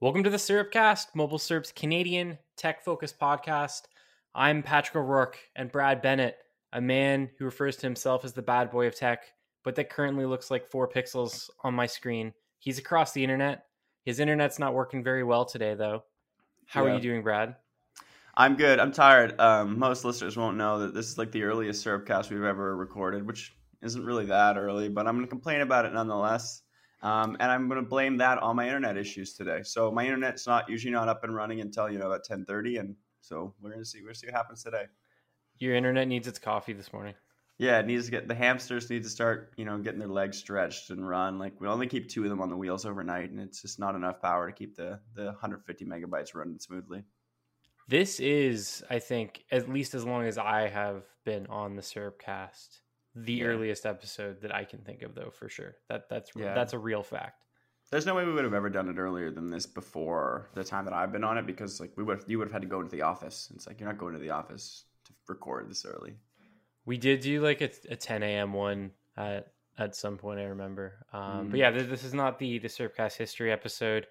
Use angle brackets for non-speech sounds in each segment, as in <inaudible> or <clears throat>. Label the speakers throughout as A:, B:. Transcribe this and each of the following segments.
A: Welcome to the Syrupcast, Mobile Syrup's Canadian tech-focused podcast. I'm Patrick O'Rourke and Brad Bennett, a man who refers to himself as the bad boy of tech, but that currently looks like four pixels on my screen. He's across the internet. His internet's not working very well today, though. How
B: Yeah.
A: are you doing, Brad?
B: I'm good. I'm tired. Um, most listeners won't know that this is like the earliest Syrupcast we've ever recorded, which isn't really that early, but I'm going to complain about it nonetheless. Um, and I'm going to blame that on my internet issues today. So my internet's not usually not up and running until you know at 10:30, and so we're going to see we're going to see what happens today.
A: Your internet needs its coffee this morning.
B: Yeah, it needs to get the hamsters need to start you know getting their legs stretched and run. Like we only keep two of them on the wheels overnight, and it's just not enough power to keep the the 150 megabytes running smoothly.
A: This is, I think, at least as long as I have been on the Syrupcast, the
B: Yeah.
A: earliest episode that I can think of, though, for sure. That that's
B: Yeah.
A: that's a real fact.
B: There's no way we would have ever done it earlier than this before the time that I've been on it because like we would you would have had to go into the office. It's like you're not going to the office to record this early.
A: We did do like a, a 10 a.m. one at at some point. I remember. Um, But
B: Mm.
A: yeah, th- this is not the the Syrupcast history episode.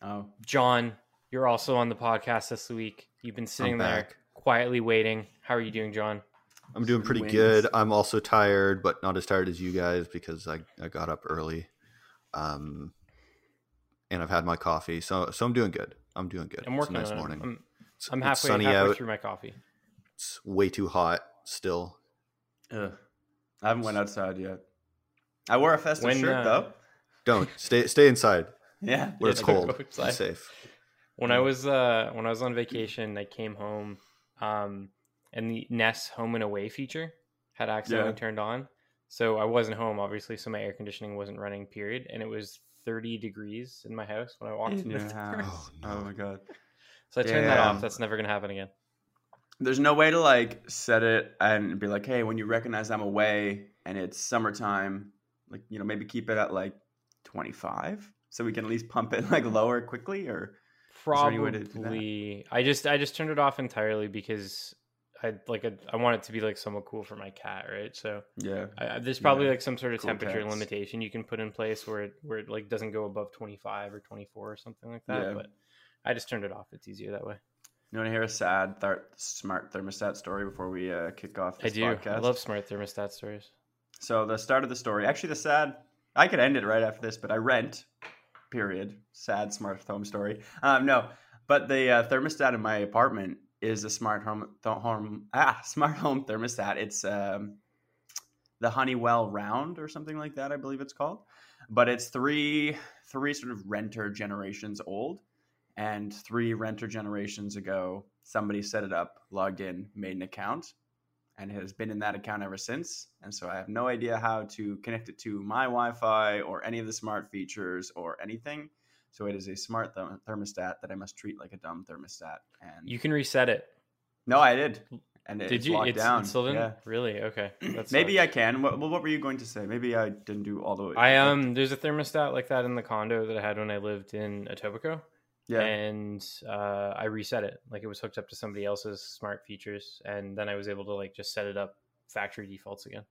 B: Oh,
A: John, you're also on the podcast this week. You've been sitting there quietly waiting. How are you doing, John?
C: I'm doing pretty
B: wins.
C: good. I'm also tired, but not as tired as you guys because I, I got up early. Um, and I've had my coffee, so so I'm doing good. I'm doing good.
A: I'm working
C: it's a nice
A: on
C: morning.
A: it. I'm,
C: It's-
A: I'm halfway,
C: sunny
A: halfway
C: out.
A: through my coffee.
C: It's way too hot still.
B: Ugh. I haven't went outside yet. I wore a festive
A: When,
B: shirt
A: uh,
B: though.
C: Don't stay stay inside <laughs>
B: Yeah,
C: where
A: Yeah,
C: it's cold.
A: go
C: Be safe.
A: When I was uh when I was on vacation, I came home, um, and the Nest Home and Away feature had accidentally
B: Yeah.
A: turned on. So I wasn't home, obviously, so my air conditioning wasn't running. Period, and it was 30 degrees in my house when I walked
B: in
A: in
B: your
A: the <laughs>
B: house.
C: Oh,
B: Oh, my god. <laughs>
A: So I turned that off. That's never gonna happen again.
B: There's no way to like set it and be like, hey, when you recognize I'm away and it's summertime, like you know maybe keep it at like 25 so we can at least pump it <laughs> like lower quickly or. there any way to do that?
A: Probably. I just I just turned it off entirely because I like a, I want it to be like somewhat cool for my cat, right? So
B: Yeah.
A: I, there's probably
B: Yeah.
A: like some sort of
B: Cool
A: temperature
B: cats.
A: limitation you can put in place where it where it like doesn't go above 25 or 24 or something like that.
B: Yeah.
A: But I just turned it off. It's easier that way.
B: You want to hear a sad, th- smart thermostat story before we uh, kick off
A: I do.
B: podcast?
A: I love smart thermostat stories.
B: So the start of the story, actually, the sad. I could end it right after this, but I rent. Period. Sad smart home story. Um, no, but the uh, thermostat in my apartment is a smart home, home ah <laughs> smart home thermostat. It's um, the Honeywell Round or something like that. I believe it's called. But it's three three sort of renter generations old, and three renter generations ago, somebody set it up, logged in, made an account, and has been in that account ever since. And so I have no idea how to connect it to my Wi-Fi or any of the smart features or anything. So it is a smart th- thermostat that I must treat like a dumb thermostat. And
A: You can reset it.
B: no, I did, and it,
A: Did you?
B: locked
A: It's,
B: down.
A: it still didn't.
B: Yeah.
A: Really? Okay. <clears throat> That's
B: Maybe I can. What, well, what were you going to say? Maybe I didn't do all the way.
A: I um. There's a thermostat like that in the condo that I had when I lived in Etobicoke.
B: yeah.
A: and uh, I reset it. Like it was hooked up to somebody else's smart features, and then I was able to like just set it up factory defaults again.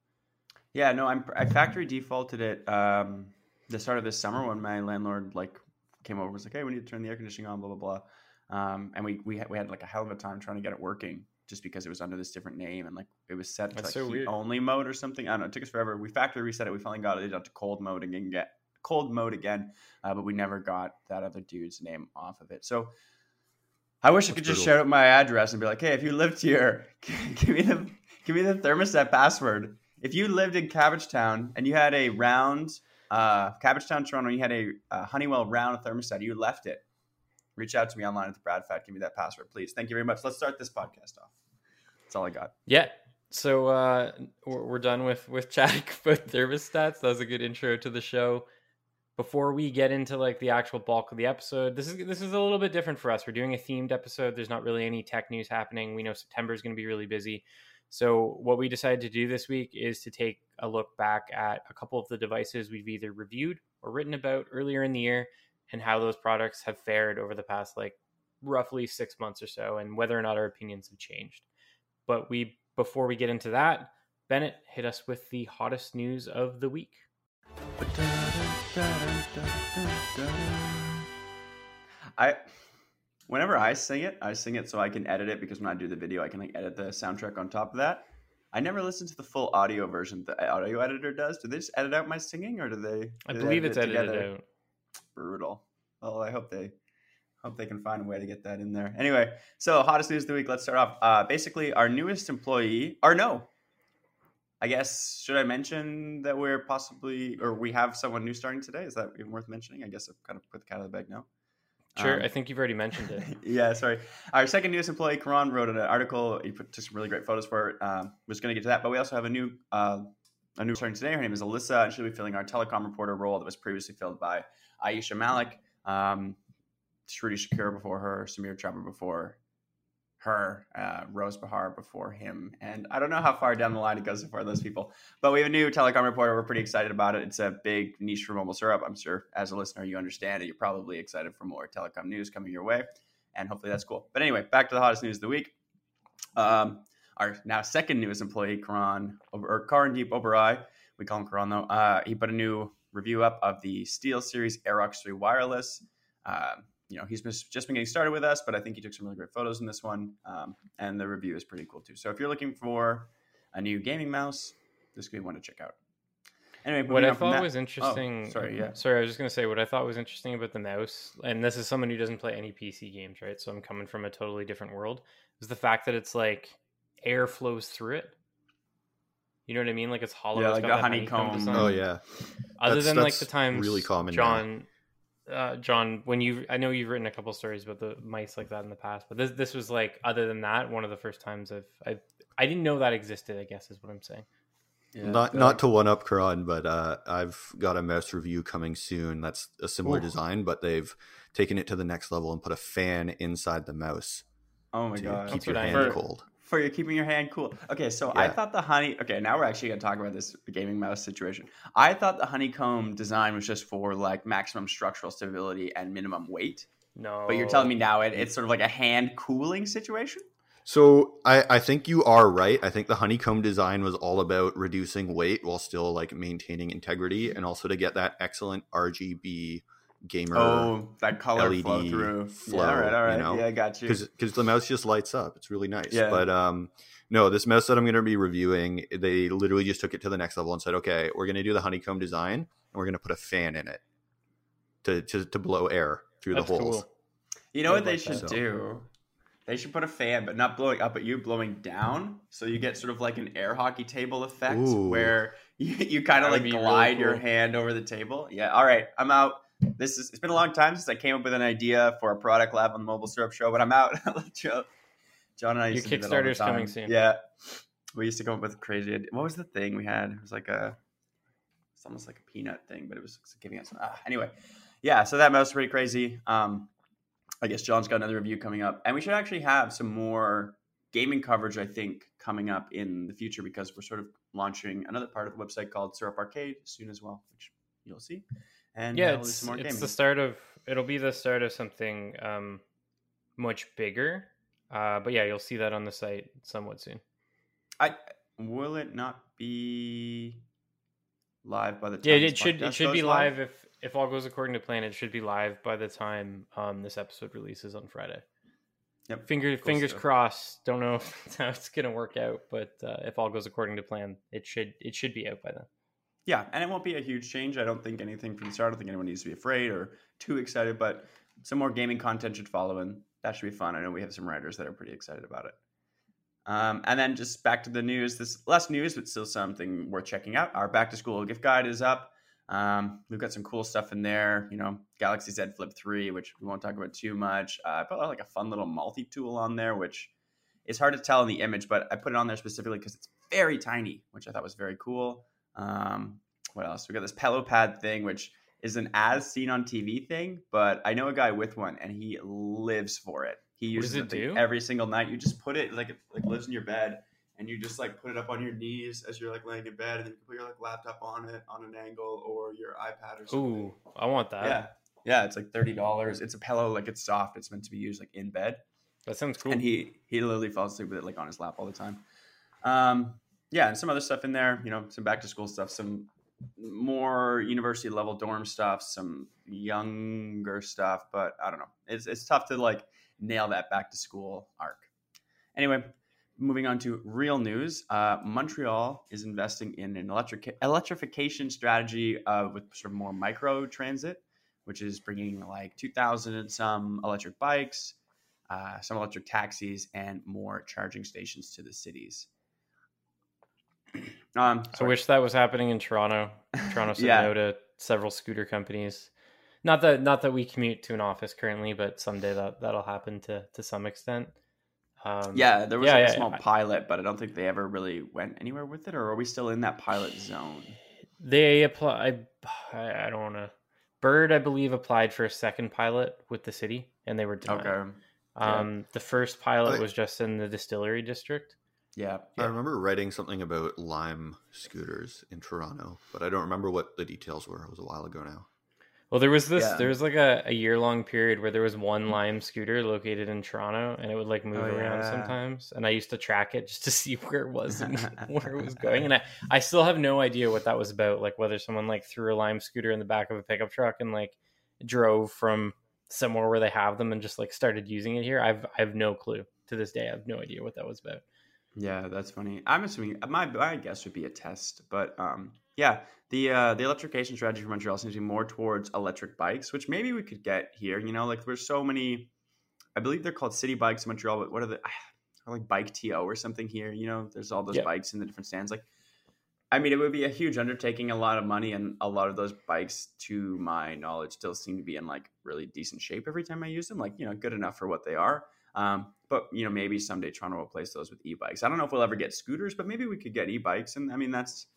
B: Yeah, no, I'm I factory defaulted it um the start of this summer when my landlord like came over and was like, "Hey, we need to turn the air conditioning on, blah blah blah," um, and we we had, we had like a hell of a time trying to get it working just because it was under this different name and like it was set to
A: That's
B: like
A: so
B: heat
A: weird.
B: only mode or something. I don't know. It took us forever. We factory reset it. We finally got it up to cold mode again. Get cold mode again, uh, but we never got that other dude's name off of it. So. I wish I could
C: That's
B: just shout out my address and be like, "Hey, if you lived here, <laughs> give me the give me the thermostat password." If you lived in Cabbagetown and you had a round, uh, Cabbagetown, Toronto, you had a uh, Honeywell round thermostat, you left it. reach out to me online at the Brad Fat. Give me that password, please. Thank you very much. Let's start this podcast off. That's all I got.
A: Yeah. So uh, we're, we're done with with chatting <laughs> about thermostats. That was a good intro to the show. Before we get into like the actual bulk of the episode, this is this is a little bit different for us. We're doing a themed episode. There's not really any tech news happening. We know September is going to be really busy. So what we decided to do this week is to take a look back at a couple of the devices we've either reviewed or written about earlier in the year and how those products have fared over the past like roughly 6 months or so and whether or not our opinions have changed. But we before we get into that, Bennett hit us with the hottest news of the week.
B: I whenever I sing it, I sing it so I can edit it because when I do the video, I can like edit the soundtrack on top of that. I never listen to the full audio version the audio editor does. Do they just edit out my singing, or do they? Do
A: I
B: they
A: believe
B: edit
A: it's
B: it
A: edited
B: together?
A: out.
B: Brutal. Well, I hope they hope they can find a way to get that in there. Anyway, so hottest news of the week. Let's start off. Uh, basically, our newest employee, or no, I guess should I mention that we're possibly or we have someone new starting today? Is that even worth mentioning? I guess I've kind of put the cat out of the bag now.
A: Sure,
B: Um,
A: I think you've already mentioned it. <laughs>
B: yeah, sorry. Our second newest employee, Karan, wrote an article. He put, took some really great photos for it. Um, was going to get to that, but we also have a new uh, a new starting today. Her name is Alyssa, and she'll be filling our telecom reporter role that was previously filled by Aisha Malik, um, Shruti Shekar before her, Sameer Chhabra before her, uh, Rose Behar before him, and I don't know how far down the line it goes far those people. But we have a new telecom reporter. We're pretty excited about it. It's a big niche for mobile syrup. I'm sure as a listener you understand it. You're probably excited for more telecom news coming your way, and hopefully that's cool. But anyway, back to the hottest news of the week. Um, our now second newest employee, Karan or Karandeep Oberoi, we call him Karan though. Uh, he put a new review up of the SteelSeries Aerox 3 wireless. Uh, you know, he's just just been getting started with us, but I think he took some really great photos in this one, um, and the review is pretty cool too. So if you're looking for a new gaming mouse, this could be one to check out. Anyway,
A: what I thought
B: that-
A: was interesting.
B: Oh, sorry, yeah.
A: Sorry, I was just gonna say what I thought was interesting about the mouse, and this is someone who doesn't play any PC games, right? So I'm coming from a totally different world. Is the fact that it's like air flows through it. You know what I mean? Like it's hollow.
B: Yeah,
A: it's
B: like
A: got
B: the
A: that
B: honeycomb.
C: Oh yeah,
A: Other
C: That's-
A: than like the times
C: really common now.
A: John, uh, John, when you I know you've written a couple stories about the mice like that in the past, but this this was like other than that, one of the first times I've I I didn't know that existed. I guess is what I'm saying.
B: Yeah,
C: not not
B: like-
C: to one up Karan, but uh, I've got a mouse review coming soon. That's a similar
B: Ooh.
C: design, but they've taken it to the next level and put a fan inside the mouse
B: Oh my
C: to
B: god,
C: keep
A: That's
C: your
A: what I
C: hand
B: heard.
C: cold.
B: For you keeping your hand cool. Okay, so I thought the honey. Okay, now we're actually gonna talk about this gaming mouse situation. I thought the honeycomb design was just for like maximum structural stability and minimum weight.
A: No,
B: But you're telling me now it, it's sort of like a hand cooling situation.
C: So I, I think you are right. I think the honeycomb design was all about reducing weight while still like maintaining integrity and also to get that excellent RGB gamer
B: Oh, that color
C: LED
B: flow through.
C: flow,
B: yeah, all right, all
C: you
B: right.
C: know?
B: Yeah, I got you.
C: because the mouse just lights up. It's really nice.
B: Yeah.
C: But um, no, this mouse that I'm going to be reviewing, they literally just took it to the next level and said, okay, we're going to do the honeycomb design and we're going to put a fan in it to to, to blow air through
A: That's
C: the holes.
A: cool.
B: You know
A: I
B: what they should
C: that.
B: do? They should put a fan, but not blowing up at you, blowing down, so you get sort of like an air hockey table effect,
C: Ooh.
B: where <laughs> you, you kind of like
A: be really
B: glide your hand over the table. Yeah. All right, I'm out. This is. It's been a long time since I came up with an idea for a product lab on the Mobile Syrup Show, but I'm out. <laughs> John and I
A: Your
B: used to do that
A: Kickstarter's coming soon.
B: Yeah, we used to come up with crazy. What was the thing we had? It was like a. It's almost like a peanut thing, but it was giving us. Ah, anyway, yeah. So that was pretty crazy. Um, I guess John's got another review coming up, and we should actually have some more gaming coverage. I think coming up in the future because we're sort of launching another part of the website called Syrup Arcade soon as well, which you'll see. And
A: yeah,
B: uh,
A: it's, it's
B: gaming.
A: the start of it'll be the start of something um much bigger. Uh, but yeah, you'll see that on the site somewhat soon.
B: I will it not be live by the time?
A: Yeah, it should it should be
B: goes
A: live if if all goes according to plan. It should be live by the time um this episode releases on Friday.
B: Yep.
A: Finger, fingers
B: stuff.
A: crossed. Don't know if that's <laughs> how it's gonna work out, but uh, if all goes according to plan, it should it should be out by then.
B: Yeah, and it won't be a huge change. I don't think anything from the start. I don't think anyone needs to be afraid or too excited, but some more gaming content should follow, and that should be fun. I know we have some writers that are pretty excited about it. Um, and then just back to the news. This less news, but still something worth checking out. Our back to school gift guide is up. Um, we've got some cool stuff in there, you know, Galaxy Z Flip 3, which we won't talk about too much. Uh, I put like a fun little multi tool on there, which is hard to tell in the image, but I put it on there specifically because it's very tiny, which I thought was very cool. Um, what else? We got this pillow pad thing, which is an as seen on TV thing, but I know a guy with one and he lives for it. He uses
A: it
B: it every single night. You just put it like it like lives in your bed and you just like put it up on your knees as you're like laying in bed and then you can put your like laptop on it on an angle or your iPad or something.
A: Ooh, I want that.
B: Yeah. Yeah, it's like thirty dollars. It's a pillow, like it's soft. It's meant to be used like in bed.
A: That sounds cool.
B: And he he literally falls asleep with it like on his lap all the time. Um, yeah, and some other stuff in there. You know, some back to school stuff, some more university level dorm stuff, some younger stuff. But I don't know. It's it's tough to like nail that back to school arc. Anyway, moving on to real news. Uh, Montreal is investing in an electric electrification strategy uh, with sort of more micro transit, which is bringing like 2,000 and some electric bikes, uh, some electric taxis, and more charging stations to the cities. <clears throat> Um,
A: I wish that was happening in Toronto. Toronto said
B: Yeah.
A: no to several scooter companies. Not that not that we commute to an office currently, but someday that that'll happen to to some extent. Um,
B: Yeah, there was
A: Yeah,
B: like
A: yeah,
B: a small
A: yeah.
B: pilot, but I don't think they ever really went anywhere with it. Or are we still in that pilot zone?
A: they apply. I, I don't want to. Bird, I believe, applied for a second pilot with the city, and they were denied.
B: Okay.
A: Um, the first pilot
C: Like-
A: was just in the distillery district.
B: Yeah.
C: I remember writing something about Lime scooters in Toronto, but I don't remember what the details were. It was a while ago now.
A: Well, there was this.
B: Yeah.
A: There was like a, a year long period where there was one Lime scooter located in Toronto, and it would like move
B: Oh,
A: around
B: yeah.
A: sometimes. And I used to track it just to <laughs> see where it was and <laughs> where it was going. And I, I still have no idea what that was about. Like whether someone like threw a Lime scooter in the back of a pickup truck and like drove from somewhere where they have them and just like started using it here. I've I have no clue to this day. I have no idea what that was about.
B: Yeah, that's funny. I'm assuming my my guess would be a test, but um, yeah, the uh, the electrification strategy for Montreal seems to be more towards electric bikes, which maybe we could get here. You know, like there's so many. I believe they're called city bikes in Montreal, but what are the <sighs> are like bike to or something here? You know, there's all those
A: Yeah.
B: bikes in the different stands. Like, I mean, it would be a huge undertaking, a lot of money, and a lot of those bikes, to my knowledge, still seem to be in like really decent shape every time I use them. Like, you know, good enough for what they are. Um, but you know, maybe someday Toronto will replace those with e-bikes. I don't know if we'll ever get scooters, but maybe we could get e-bikes, and I mean that's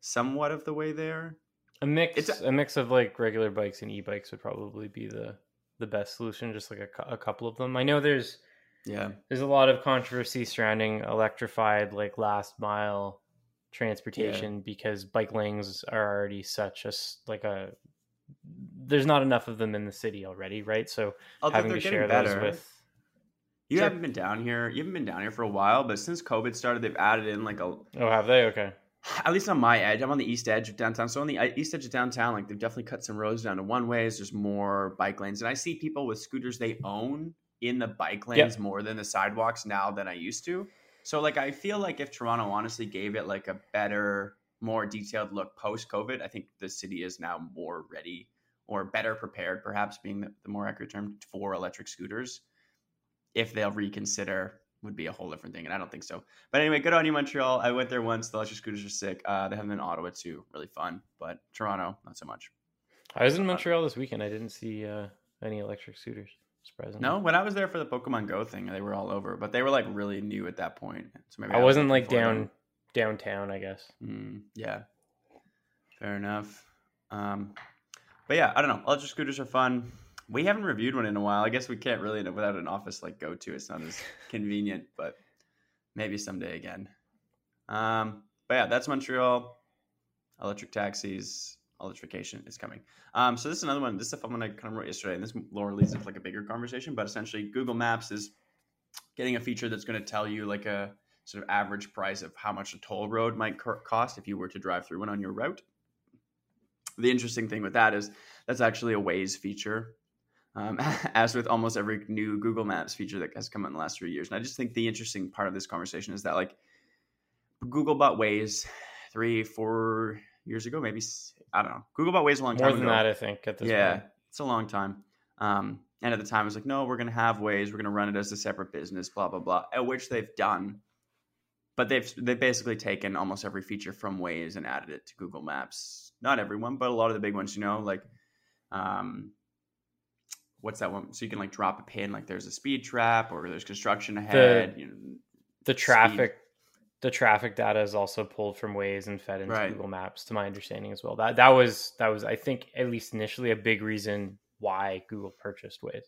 B: somewhat of the way there.
A: A mix,
B: It's
A: a, mix of like regular bikes and e-bikes would probably be the the best solution. Just like a, a couple of them. I know there's
B: Yeah,
A: there's a lot of controversy surrounding electrified like last mile transportation because bike lanes are already such a like a there's not enough of them in the city already, right? So
B: although
A: having to share
B: better.
A: those with
B: you
A: Sure.
B: haven't been down here. You haven't been down here for a while, but since COVID started, they've added in like a
A: oh, have they? Okay, <sighs>
B: at least on my edge. I'm on the east edge of downtown. So on the uh, east edge of downtown, like they've definitely cut some roads down to one ways. There's more bike lanes, and I see people with scooters they own in the bike lanes more than the sidewalks now than I used to. So like I feel like if Toronto honestly gave it like a better, more detailed look post COVID, I think the city is now more ready or better prepared, perhaps being the, the more accurate term for electric scooters. If they'll reconsider, would be a whole different thing, and I don't think so. But anyway, good on you, Montreal. I went there once. The electric scooters are sick. Uh, they have them in Ottawa too, really fun. But Toronto, not so much.
A: I was in Montreal this weekend. I didn't see uh, any electric scooters. Surprisingly,
B: No, when I was there for the Pokemon Go thing, they were all over, but they were like really new at that point. So maybe
A: I
B: was
A: wasn't like
B: for them.
A: down downtown. I guess.
B: Mm, yeah, fair enough. Um, but yeah, I don't know. Electric scooters are fun. We haven't reviewed one in a while. I guess we can't really without an office like go to. It's not as <laughs> convenient, but maybe someday again. Um, but yeah, that's Montreal. Electric taxis, electrification is coming. Um, so this is another one. This is a fun one I kind of wrote yesterday, and this Laura leads into like a bigger conversation. But essentially, Google Maps is getting a feature that's going to tell you like a sort of average price of how much a toll road might cost if you were to drive through one on your route. The interesting thing with that is that's actually a Waze feature, um, <laughs> as with almost every new Google Maps feature that has come out in the last three years. And I just think the interesting part of this conversation is that like Google bought Waze three, four years ago, maybe I don't know. Google bought Waze a long time
A: More than
B: ago.
A: that, I think. At this
B: yeah,
A: point.
B: it's a long time. Um, and at the time, it was like, no, we're going to have Waze. We're going to run it as a separate business, blah, blah, blah, at which they've done. but they've they've basically taken almost every feature from Waze and added it to Google Maps. Not everyone, but a lot of the big ones, you know, like um what's that one? So you can like drop a pin like there's a speed trap or there's construction ahead, you know,
A: The
B: Speed.
A: traffic the traffic data is also pulled from Waze and fed into
B: Right.
A: Google Maps, to my understanding as well. That that was that was I think at least initially a big reason why Google purchased Waze.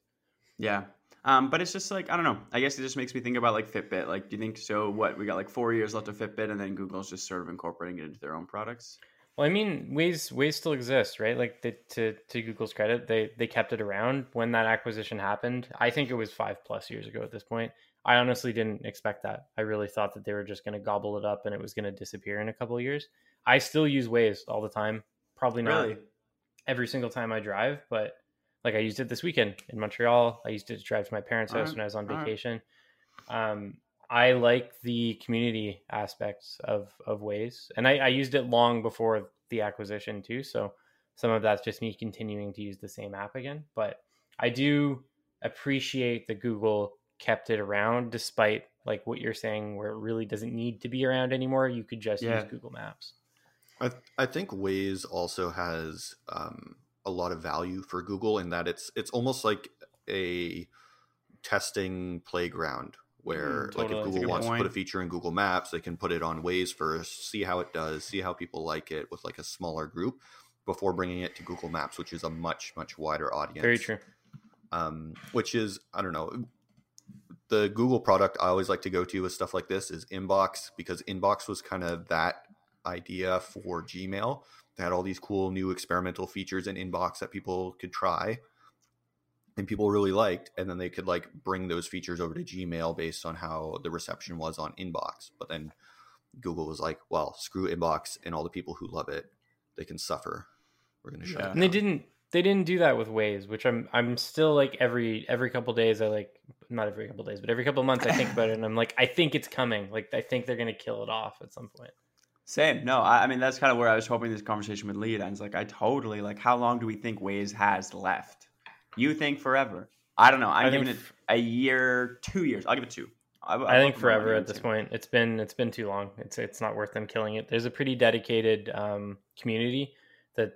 B: Yeah. Um, but it's just like I don't know. I guess it just makes me think about like Fitbit. Like, do you think so? What we got like four years left of Fitbit, and then Google's just sort of incorporating it into their own products.
A: Well, I mean, Waze Waze still exists, right? Like the, to to Google's credit, they they kept it around when that acquisition happened. I think it was five plus years ago at this point. I honestly didn't expect that. I really thought that they were just going to gobble it up and it was going to disappear in a couple of years. I still use Waze all the time. Probably not
B: Really?
A: every single time I drive, but like I used it this weekend in Montreal. I used it to drive to my parents' house
B: Alright,
A: when I was on
B: alright.
A: vacation. Um, I like the community aspects of of Waze, and I, I used it long before the acquisition too. So some of that's just me continuing to use the same app again. But I do appreciate that Google kept it around, despite like what you're saying, where it really doesn't need to be around anymore. You could just
B: Yeah.
A: use Google Maps.
C: I, I think Waze also has um, a lot of value for Google in that it's it's almost like a testing playground where
B: Mm,
C: like if Google wants to put a feature in Google Maps, they can put it on Waze first, see how it does, see how people like it with like a smaller group before bringing it to Google Maps, which is a much much wider audience.
A: Very true.
C: um, which is I don't know. The Google product I always like to go to with stuff like this is Inbox because Inbox was kind of that idea for Gmail. They had all these cool new experimental features in Inbox that people could try and people really liked and then they could like bring those features over to Gmail based on how the reception was on Inbox. But then Google was like, well, screw Inbox and all the people who love it, they can suffer. We're going to shut
B: Yeah.
C: it
A: And they didn't they didn't do that with Waze, which I'm I'm still like every every couple days I like not every couple days, but every couple months I think about it and I'm like I think it's coming. Like I think they're gonna kill it off at some point.
B: Same. No, I, I mean that's kind of where I was hoping this conversation would lead. And it's like I totally like. How long do we think Waze has left? You think forever? I don't know. I'm
A: I
B: giving it a year, two years. I'll give it two. I,
A: I think forever at this point. It's been it's been too long. It's it's not worth them killing it. There's a pretty dedicated um, community that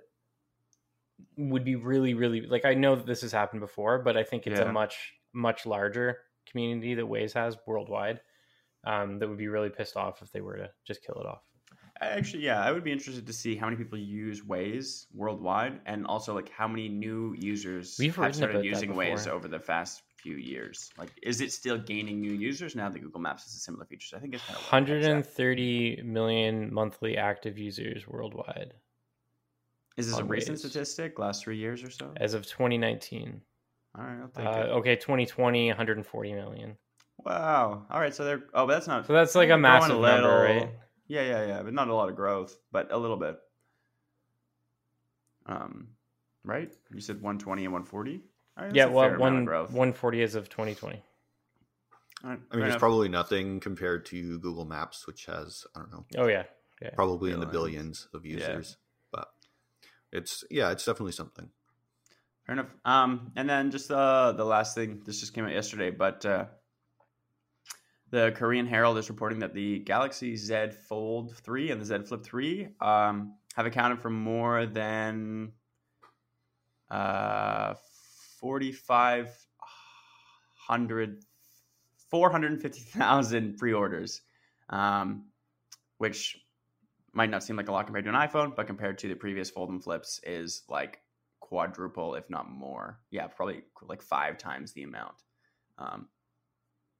A: would be really really like I know that this has happened before, but I think it's
B: Yeah.
A: a much much larger community that Waze has worldwide. Um, that would be really pissed off if they were to just kill it off.
B: Actually, yeah, I would be interested to see how many people use Waze worldwide, and also like how many new users
A: We've
B: have started using Waze over the past few years. Like, is it still gaining new users now that Google Maps has a similar features? I think it's kind of
A: 130 million monthly active users worldwide
B: Is this a recent
A: Waze.
B: statistic? Last three years or so?
A: as of 2019.
B: All right, I'll take
A: Uh,
B: it.
A: okay, 2020, 140 million.
B: Wow. All right, so they're oh, but that's not
A: So that's like a massive number, right?
B: Yeah, yeah, yeah, but not a lot of growth, but a little bit. Um, right? You said 120 and 140. All right,
A: Yeah, well,
B: fair amount of
A: one 140 as of 2020.
B: All right,
C: I mean,
B: fair
C: it's probably nothing compared to Google Maps, which has I don't know,
A: Oh yeah, yeah.
C: probably in the
B: Billions.
C: billions of
B: Yeah.
C: users. But it's yeah, it's definitely something.
B: Fair enough. Um, and then just uh, the last thing, this just came out yesterday, but uh, the Korean Herald is reporting that the Galaxy Z Fold 3 and the Z Flip 3 um, have accounted for more than uh, 4,500, 450,000 pre orders, um, which might not seem like a lot compared to an iPhone, but compared to the previous Fold and Flips is like quadruple, if not more. Yeah, probably like five times the amount, um,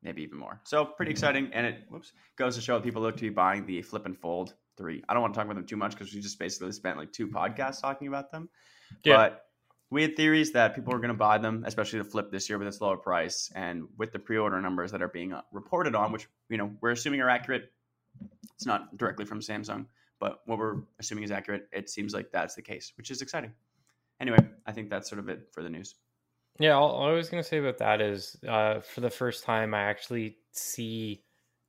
B: maybe even more. So pretty exciting, and it whoops goes to show that people look to be buying the Flip and Fold three. I don't want to talk about them too much because we just basically spent like two podcasts talking about them.
A: Yeah.
B: But we had theories that people were going to buy them, especially the Flip this year with its lower price, and with the pre-order numbers that are being uh, reported on, which you know we're assuming are accurate. It's not directly from Samsung, but what we're assuming is accurate. It seems like that's the case, which is exciting. Anyway, I think that's sort of it for the news.
A: Yeah, all, all I was gonna say about that is, uh, for the first time, I actually see,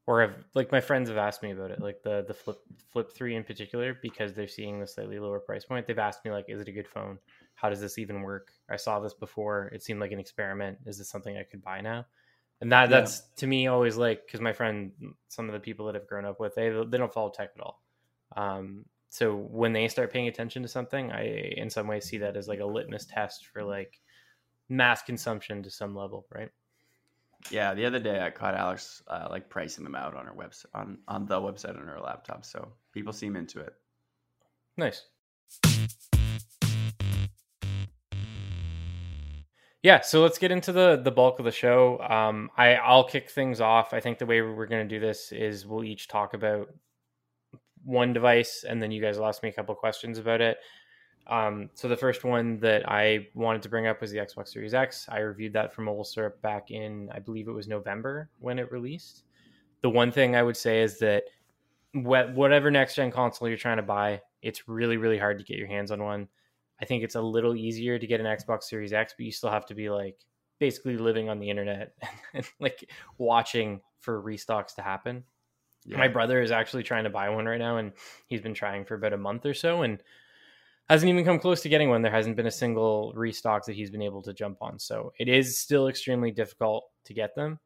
A: or have like my friends have asked me about it, like the the flip flip three in particular, because they're seeing the slightly lower price point. They've asked me like, is it a good phone? How does this even work? I saw this before. It seemed like an experiment. Is this something I could buy now? And that
B: Yeah.
A: that's to me always like because my friend, some of the people that I've grown up with, they they don't follow tech at all. Um, so when they start paying attention to something, I in some ways see that as like a litmus test for like mass consumption to some level, right?
B: Yeah, the other day I caught Alex uh, like pricing them out on her website on on the website on her laptop. So people seem into it.
A: Nice. Yeah, so let's get into the the bulk of the show. Um, I I'll kick things off. I think the way we're going to do this is we'll each talk about one device, and then you guys will ask me a couple questions about it. Um, so the first one that I wanted to bring up was the Xbox Series X. I reviewed that from Mobile Syrup back in, I believe it was November when it released. The one thing I would say is that wh- whatever next gen console you're trying to buy, it's really really hard to get your hands on one. I think it's a little easier to get an Xbox Series X, but you still have to be like basically living on the internet <laughs> and like watching for restocks to happen.
B: Yeah.
A: My brother is actually trying to buy one right now, and he's been trying for about a month or so, and hasn't even come close to getting one. There hasn't been a single restock that he's been able to jump on, so it is still extremely difficult to get them.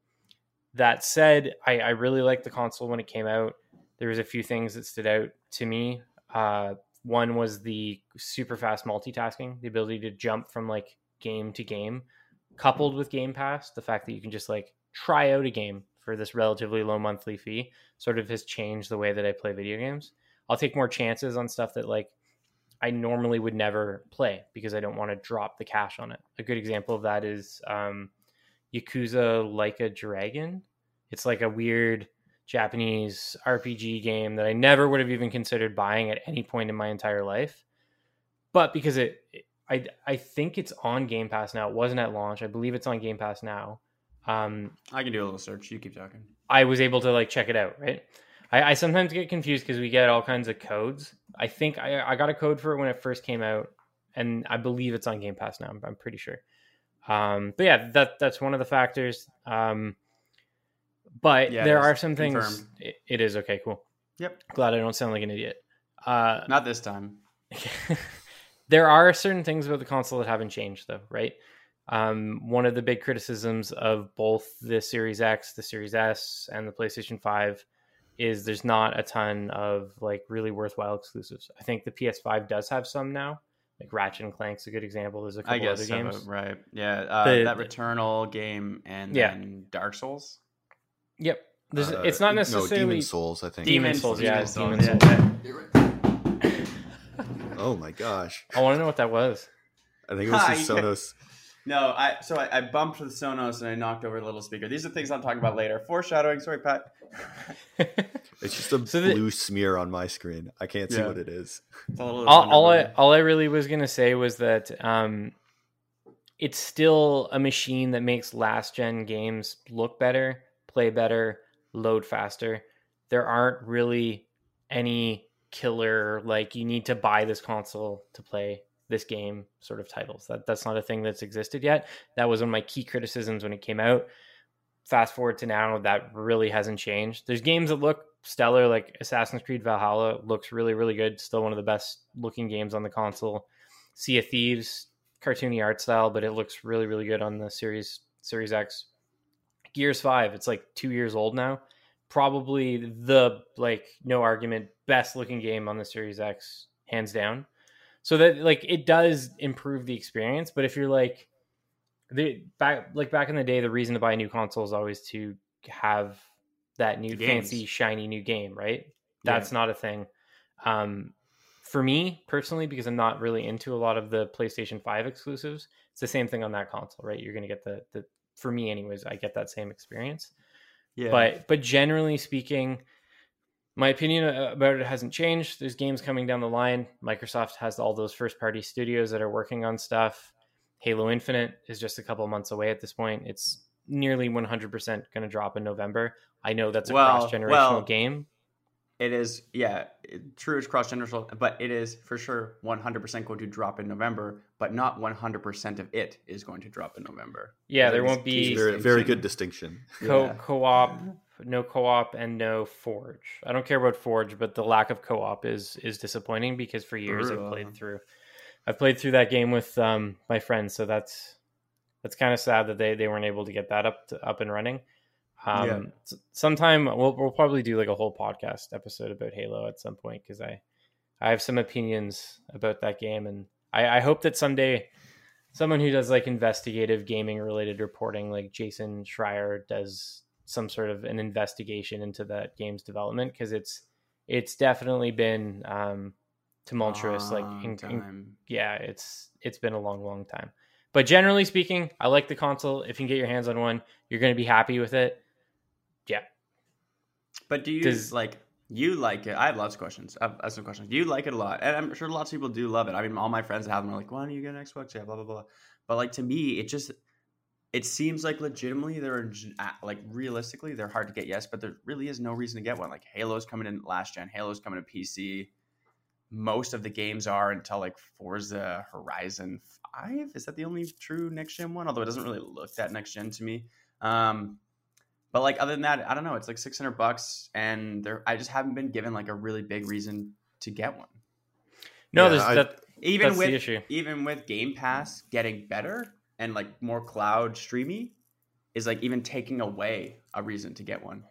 A: That said, I, I really liked the console when it came out. There was a few things that stood out to me. Uh, one was the super fast multitasking, the ability to jump from like game to game, coupled with Game Pass, the fact that you can just like try out a game for this relatively low monthly fee sort of has changed the way that I play video games. I'll take more chances on stuff that like I normally would never play because I don't want to drop the cash on it. A good example of that is um, Yakuza Like a Dragon. It's like a weird Japanese RPG game that I never would have even considered buying at any point in my entire life. But because it, I, I think it's on Game Pass now. It wasn't at launch. I believe it's on Game Pass now. Um,
B: I can do a little search. You keep talking.
A: I was able to like check it out, right? I, I sometimes get confused because we get all kinds of codes. I think I, I got a code for it when it first came out, and I believe it's on Game Pass now. I'm, I'm pretty sure. Um, but yeah, that that's one of the factors. Um, but
B: Yeah,
A: there are some things. It, it is okay. Cool.
B: Yep.
A: Glad I don't sound like an idiot. Uh,
B: Not this time. <laughs>
A: there are certain things about the console that haven't changed though right um, one of the big criticisms of both the series x the series s and the playstation 5 is there's not a ton of like really worthwhile exclusives i think the ps5 does have some now like ratchet and clank's a good example there's a couple
B: guess
A: other
B: some
A: games
B: of- right. Yeah, uh,
A: The-
B: that Returnal game and
A: Yeah.
B: then Dark Souls.
A: yep there's,
C: Uh,
A: it's not
C: No,
A: necessarily
C: Demon Souls, I think.
A: Demon Souls, yeah,
B: Souls,
A: Demon
B: yeah.
C: Oh my gosh.
A: i want to know what that was
C: I think it was
B: Hi.
C: just Sonos.
B: No, I so I, I bumped the Sonos and I knocked over a little speaker. These are things I'm talking about later. Foreshadowing. Sorry, Pat. <laughs>
C: It's just a
A: So the-
C: blue smear on my screen. I can't see what it is.
B: It's a little
A: all, all I all I really was gonna say was that um, it's still a machine that makes last gen games look better, play better, load faster. There aren't really any killer like you need to buy this console to play this game sort of titles. That that's not a thing that's existed yet. That was one of my key criticisms when it came out. Fast forward to now, that really hasn't changed. There's games that look stellar, like Assassin's Creed Valhalla looks really, really good. Still one of the best looking games on the console. Sea of Thieves, cartoony art style, but it looks really, really good on the Series Series X. Gears Five, it's like two years old now. Probably the like no argument best looking game on the Series X, hands down. So that like it does improve the experience, but if you're like the back like back in the day, the reason to buy a new console is always to have that new
B: Games.
A: fancy shiny new game, right?
B: Yeah.
A: That's not a thing. Um, for me personally, because I'm not really into a lot of the PlayStation Five exclusives, it's the same thing on that console, right? You're gonna get the the for me anyways, I get that same experience.
B: Yeah.
A: But but generally speaking, my opinion uh, about it hasn't changed. There's games coming down the line. Microsoft has all those first party studios that are working on stuff. Halo Infinite is just a couple months away at this point. It's nearly 100% going to drop in November. I know that's a
B: Well,
A: cross generational
B: well,
A: game.
B: it is. Yeah, it, true. It's cross generational, but it is for sure 100% going to drop in November. But not 100% of it is going to drop in November.
A: Yeah, there won't be
C: Very, very good
B: distinction.
C: distinction.
A: co
B: Yeah.
A: co-op, no co-op and no Forge. I don't care about Forge, but the lack of co-op is is disappointing because for years I've played through I've played through that game with um, my friends, so that's That's kind of sad that they they weren't able to get that up to, up and running. Um,
B: Yeah.
A: sometime we'll we'll probably do like a whole podcast episode about Halo at some point because I I have some opinions about that game, and I, I hope that someday someone who does like investigative gaming related reporting, like Jason Schreier, does some sort of an investigation into that game's development because it's it's definitely been um, tumultuous. like, in- in- yeah, it's it's been a long, long time. But generally speaking, I like the console. If you can get your hands on one, you're going to be happy with it. Yeah,
B: But do you
A: Does-
B: like you like it? I have lots of questions. I have, I have some questions. Do you like it a lot? And I'm sure lots of people do love it. I mean, all my friends that have them are like, "Why don't you get an Xbox?" Yeah, blah blah blah. But like to me, it just it seems like legitimately they're uh, like realistically they're hard to get. Yes, but there really is no reason to get one. Like Halo's coming in last gen. Halo's coming to PC. Most of the games are until like Forza Horizon Five. Is that the only true next gen one? Although it doesn't really look that next gen to me. Um, but like other than that, I don't know. It's like six hundred bucks, and there I just haven't been given like a really big reason to get one.
A: no,
C: Yeah,
A: there's
C: I-
A: that.
B: Even
A: That's the
B: with
A: issue.
B: even with Game Pass getting better and like more cloud streamy, is like even taking away a reason to get one.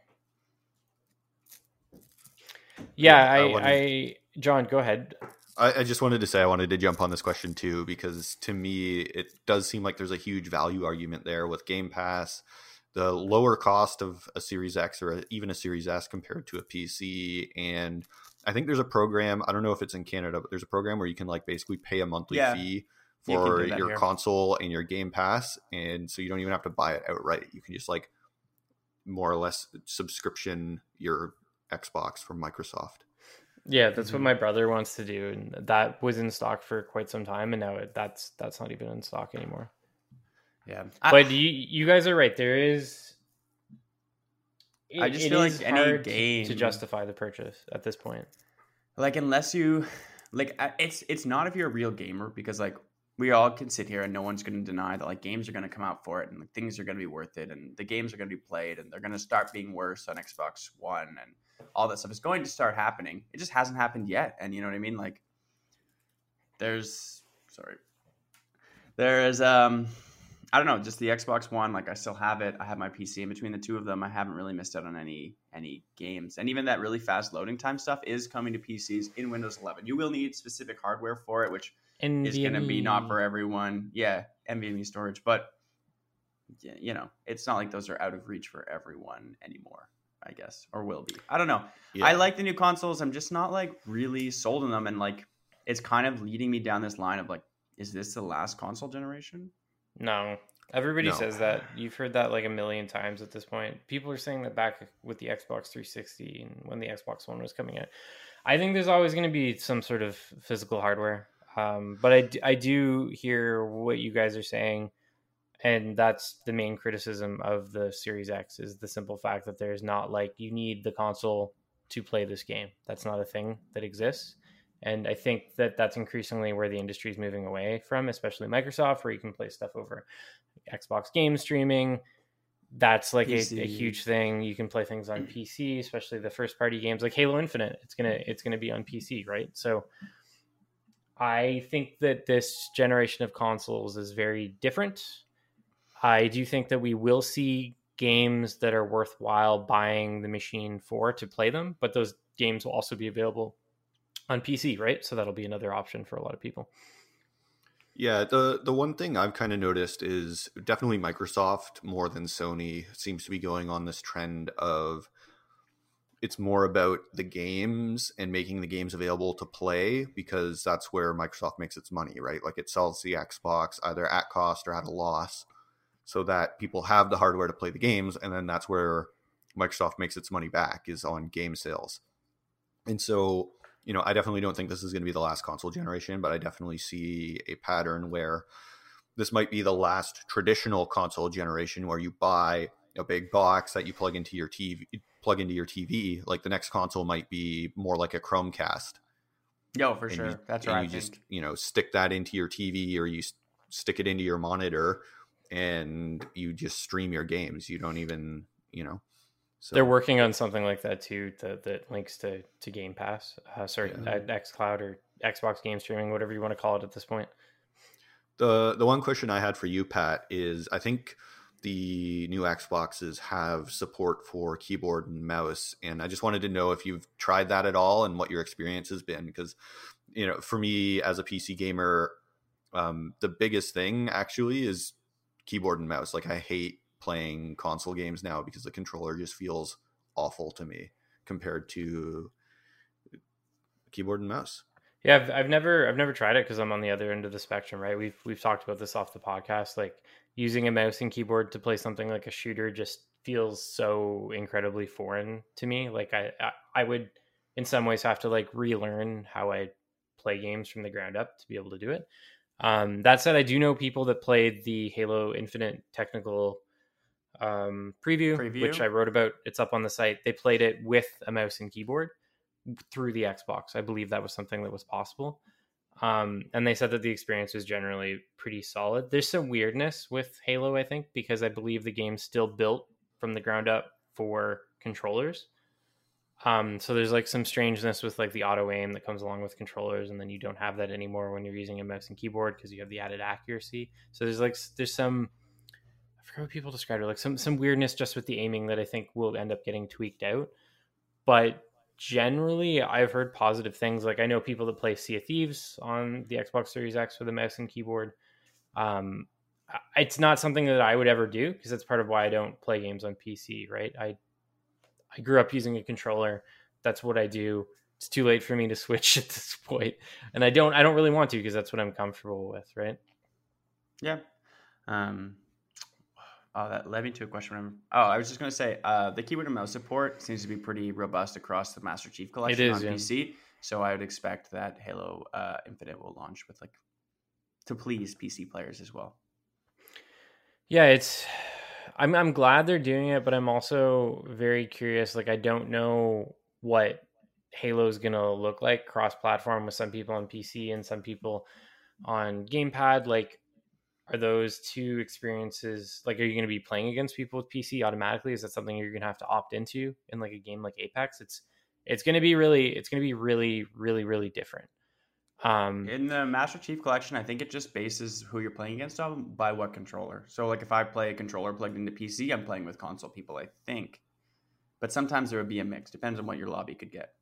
A: Yeah,
C: Yeah, I
A: I,
C: wouldn't-
A: I, John, go ahead.
C: I, I just wanted to say I wanted to jump on this question too because to me it does seem like there's a huge value argument there with Game Pass, the lower cost of a Series X or a, even a Series S compared to a PC, and I think there's a program. I don't know if it's in Canada, but there's a program where you can like basically pay a monthly
B: Yeah,
C: fee
B: you can
C: for
B: do that
C: your
B: here.
C: console and your Game Pass, and so you don't even have to buy it outright. You can just like more or less subscription your Xbox from Microsoft.
A: Yeah, that's what
B: Mhm.
A: my brother wants to do, and that was in stock for quite some time, and now it, that's that's not even in stock anymore.
B: Yeah,
A: but you you guys are right. There is.
B: I just feel like any game-
A: to justify the purchase at this point.
B: like unless you like it's it's not if you're a real gamer because like we all can sit here and no one's going to deny that like games are going to come out for it and like, things are going to be worth it and the games are going to be played and they're going to start being worse on Xbox One and all that stuff is going to start happening. It just hasn't happened yet, and you know what I mean. Like there's sorry, there is um I don't know, just the Xbox One. Like I still have it. I have my PC. In between the two of them, I haven't really missed out on any any games. And even that really fast loading time stuff is coming to PCs in Windows 11. You will need specific hardware for it, which
A: And
B: is going to be not for everyone. Yeah, NVMe storage, but you know, it's not like those are out of reach for everyone anymore. I guess, or will be. I don't know.
C: Yeah.
B: I like the new consoles. I'm just not like really sold on them, and like it's kind of leading me down this line of like, is this the last console generation?
A: No, everybody
C: No.
A: says that. You've heard that like a million times at this point. People are saying that back with the Xbox 360 and when the Xbox One was coming out. I think there's always going to be some sort of physical hardware. Um, but I do hear what you guys are saying. And that's the main criticism of the Series X is the simple fact that there's not like you need the console to play this game. That's not a thing that exists. And I think that that's increasingly where the industry is moving away from, especially Microsoft, where you can play stuff over Xbox game streaming. That's like a, a huge thing. You can play things on PC, especially the first party games like Halo Infinite. It's gonna it's gonna be on PC, right? So I think that this generation of consoles is very different. I do think that we will see games that are worthwhile buying the machine for to play them, but those games will also be available on PC, right? So that'll be another option for a lot of people.
C: Yeah, the the one thing I've kind of noticed is definitely Microsoft more than Sony seems to be going on this trend of it's more about the games and making the games available to play because that's where Microsoft makes its money, right? Like it sells the Xbox either at cost or at a loss so that people have the hardware to play the games and then that's where Microsoft makes its money back is on game sales. And so you know, I definitely don't think this is going to be the last console generation, but I definitely see a pattern where this might be the last traditional console generation where you buy a big box that you plug into your TV, plug into your TV. Like the next console might be more like a Chromecast.
B: Yo, for
C: and
B: sure.
C: You,
B: That's right.
C: You just you know stick that into your TV or you stick it into your monitor, and you just stream your games. You don't even you know. So
A: They're working on something like that too that, that links to, to Game Pass. Uh, sorry,
C: Yeah.
A: uh, XCloud or Xbox game streaming, whatever you want to call it at this point.
C: The the one question I had for you, Pat, is I think the new Xboxes have support for keyboard and mouse, and I just wanted to know if you've tried that at all and what your experience has been. Because you know, for me as a PC gamer, um, the biggest thing actually is keyboard and mouse. Like I hate playing console games now because the controller just feels awful to me compared to keyboard and mouse.
A: Yeah, I've, I've never I've never tried it because I'm on the other end of the spectrum, right? We've we've talked about this off the podcast. Like using a mouse and keyboard to play something like a shooter just feels so incredibly foreign to me. Like I I, I would in some ways have to like relearn how I play games from the ground up to be able to do it. Um, that said, I do know people that played the Halo Infinite technical um, preview,
B: Preview?
A: which I wrote about. It's up on the site. They played it with a mouse and keyboard through the Xbox. I believe that was something that was possible. Um, and they said that the experience was generally pretty solid. There's some weirdness with Halo, I think, because I believe the game's still built from the ground up for controllers. Um, so there's like some strangeness with like the auto aim that comes along with controllers, and then you don't have that anymore when you're using a mouse and keyboard because you have the added accuracy. So there's like there's some I forgot what people described it like some some weirdness just with the aiming that I think will end up getting tweaked out. But generally, I've heard positive things. Like I know people that play Sea of Thieves on the Xbox Series X with a mouse and keyboard. Um, it's not something that I would ever do because that's part of why I don't play games on PC. Right? I I grew up using a controller. That's what I do. It's too late for me to <laughs> switch at this point, and I don't. I don't really want to because that's what I'm comfortable with. Right?
B: Yeah. Um, oh, that led me to a question. Oh, I was just going to say uh, the keyboard and mouse support seems to be pretty robust across the Master Chief Collection
A: is,
B: on
A: yeah.
B: PC. So I would expect that Halo uh, Infinite will launch with like to please PC players as well.
A: Yeah, it's. I'm I'm glad they're doing it, but I'm also very curious. Like, I don't know what Halo's gonna look like cross-platform with some people on PC and some people on gamepad. Like, are those two experiences like? Are you gonna be playing against people with PC automatically? Is that something you're gonna have to opt into in like a game like Apex? It's it's gonna be really it's gonna be really really really different. Um,
B: In the Master Chief Collection, I think it just bases who you're playing against on by what controller. So, like if I play a controller plugged into PC, I'm playing with console people, I think. But sometimes there would be a mix. Depends on what your lobby could get.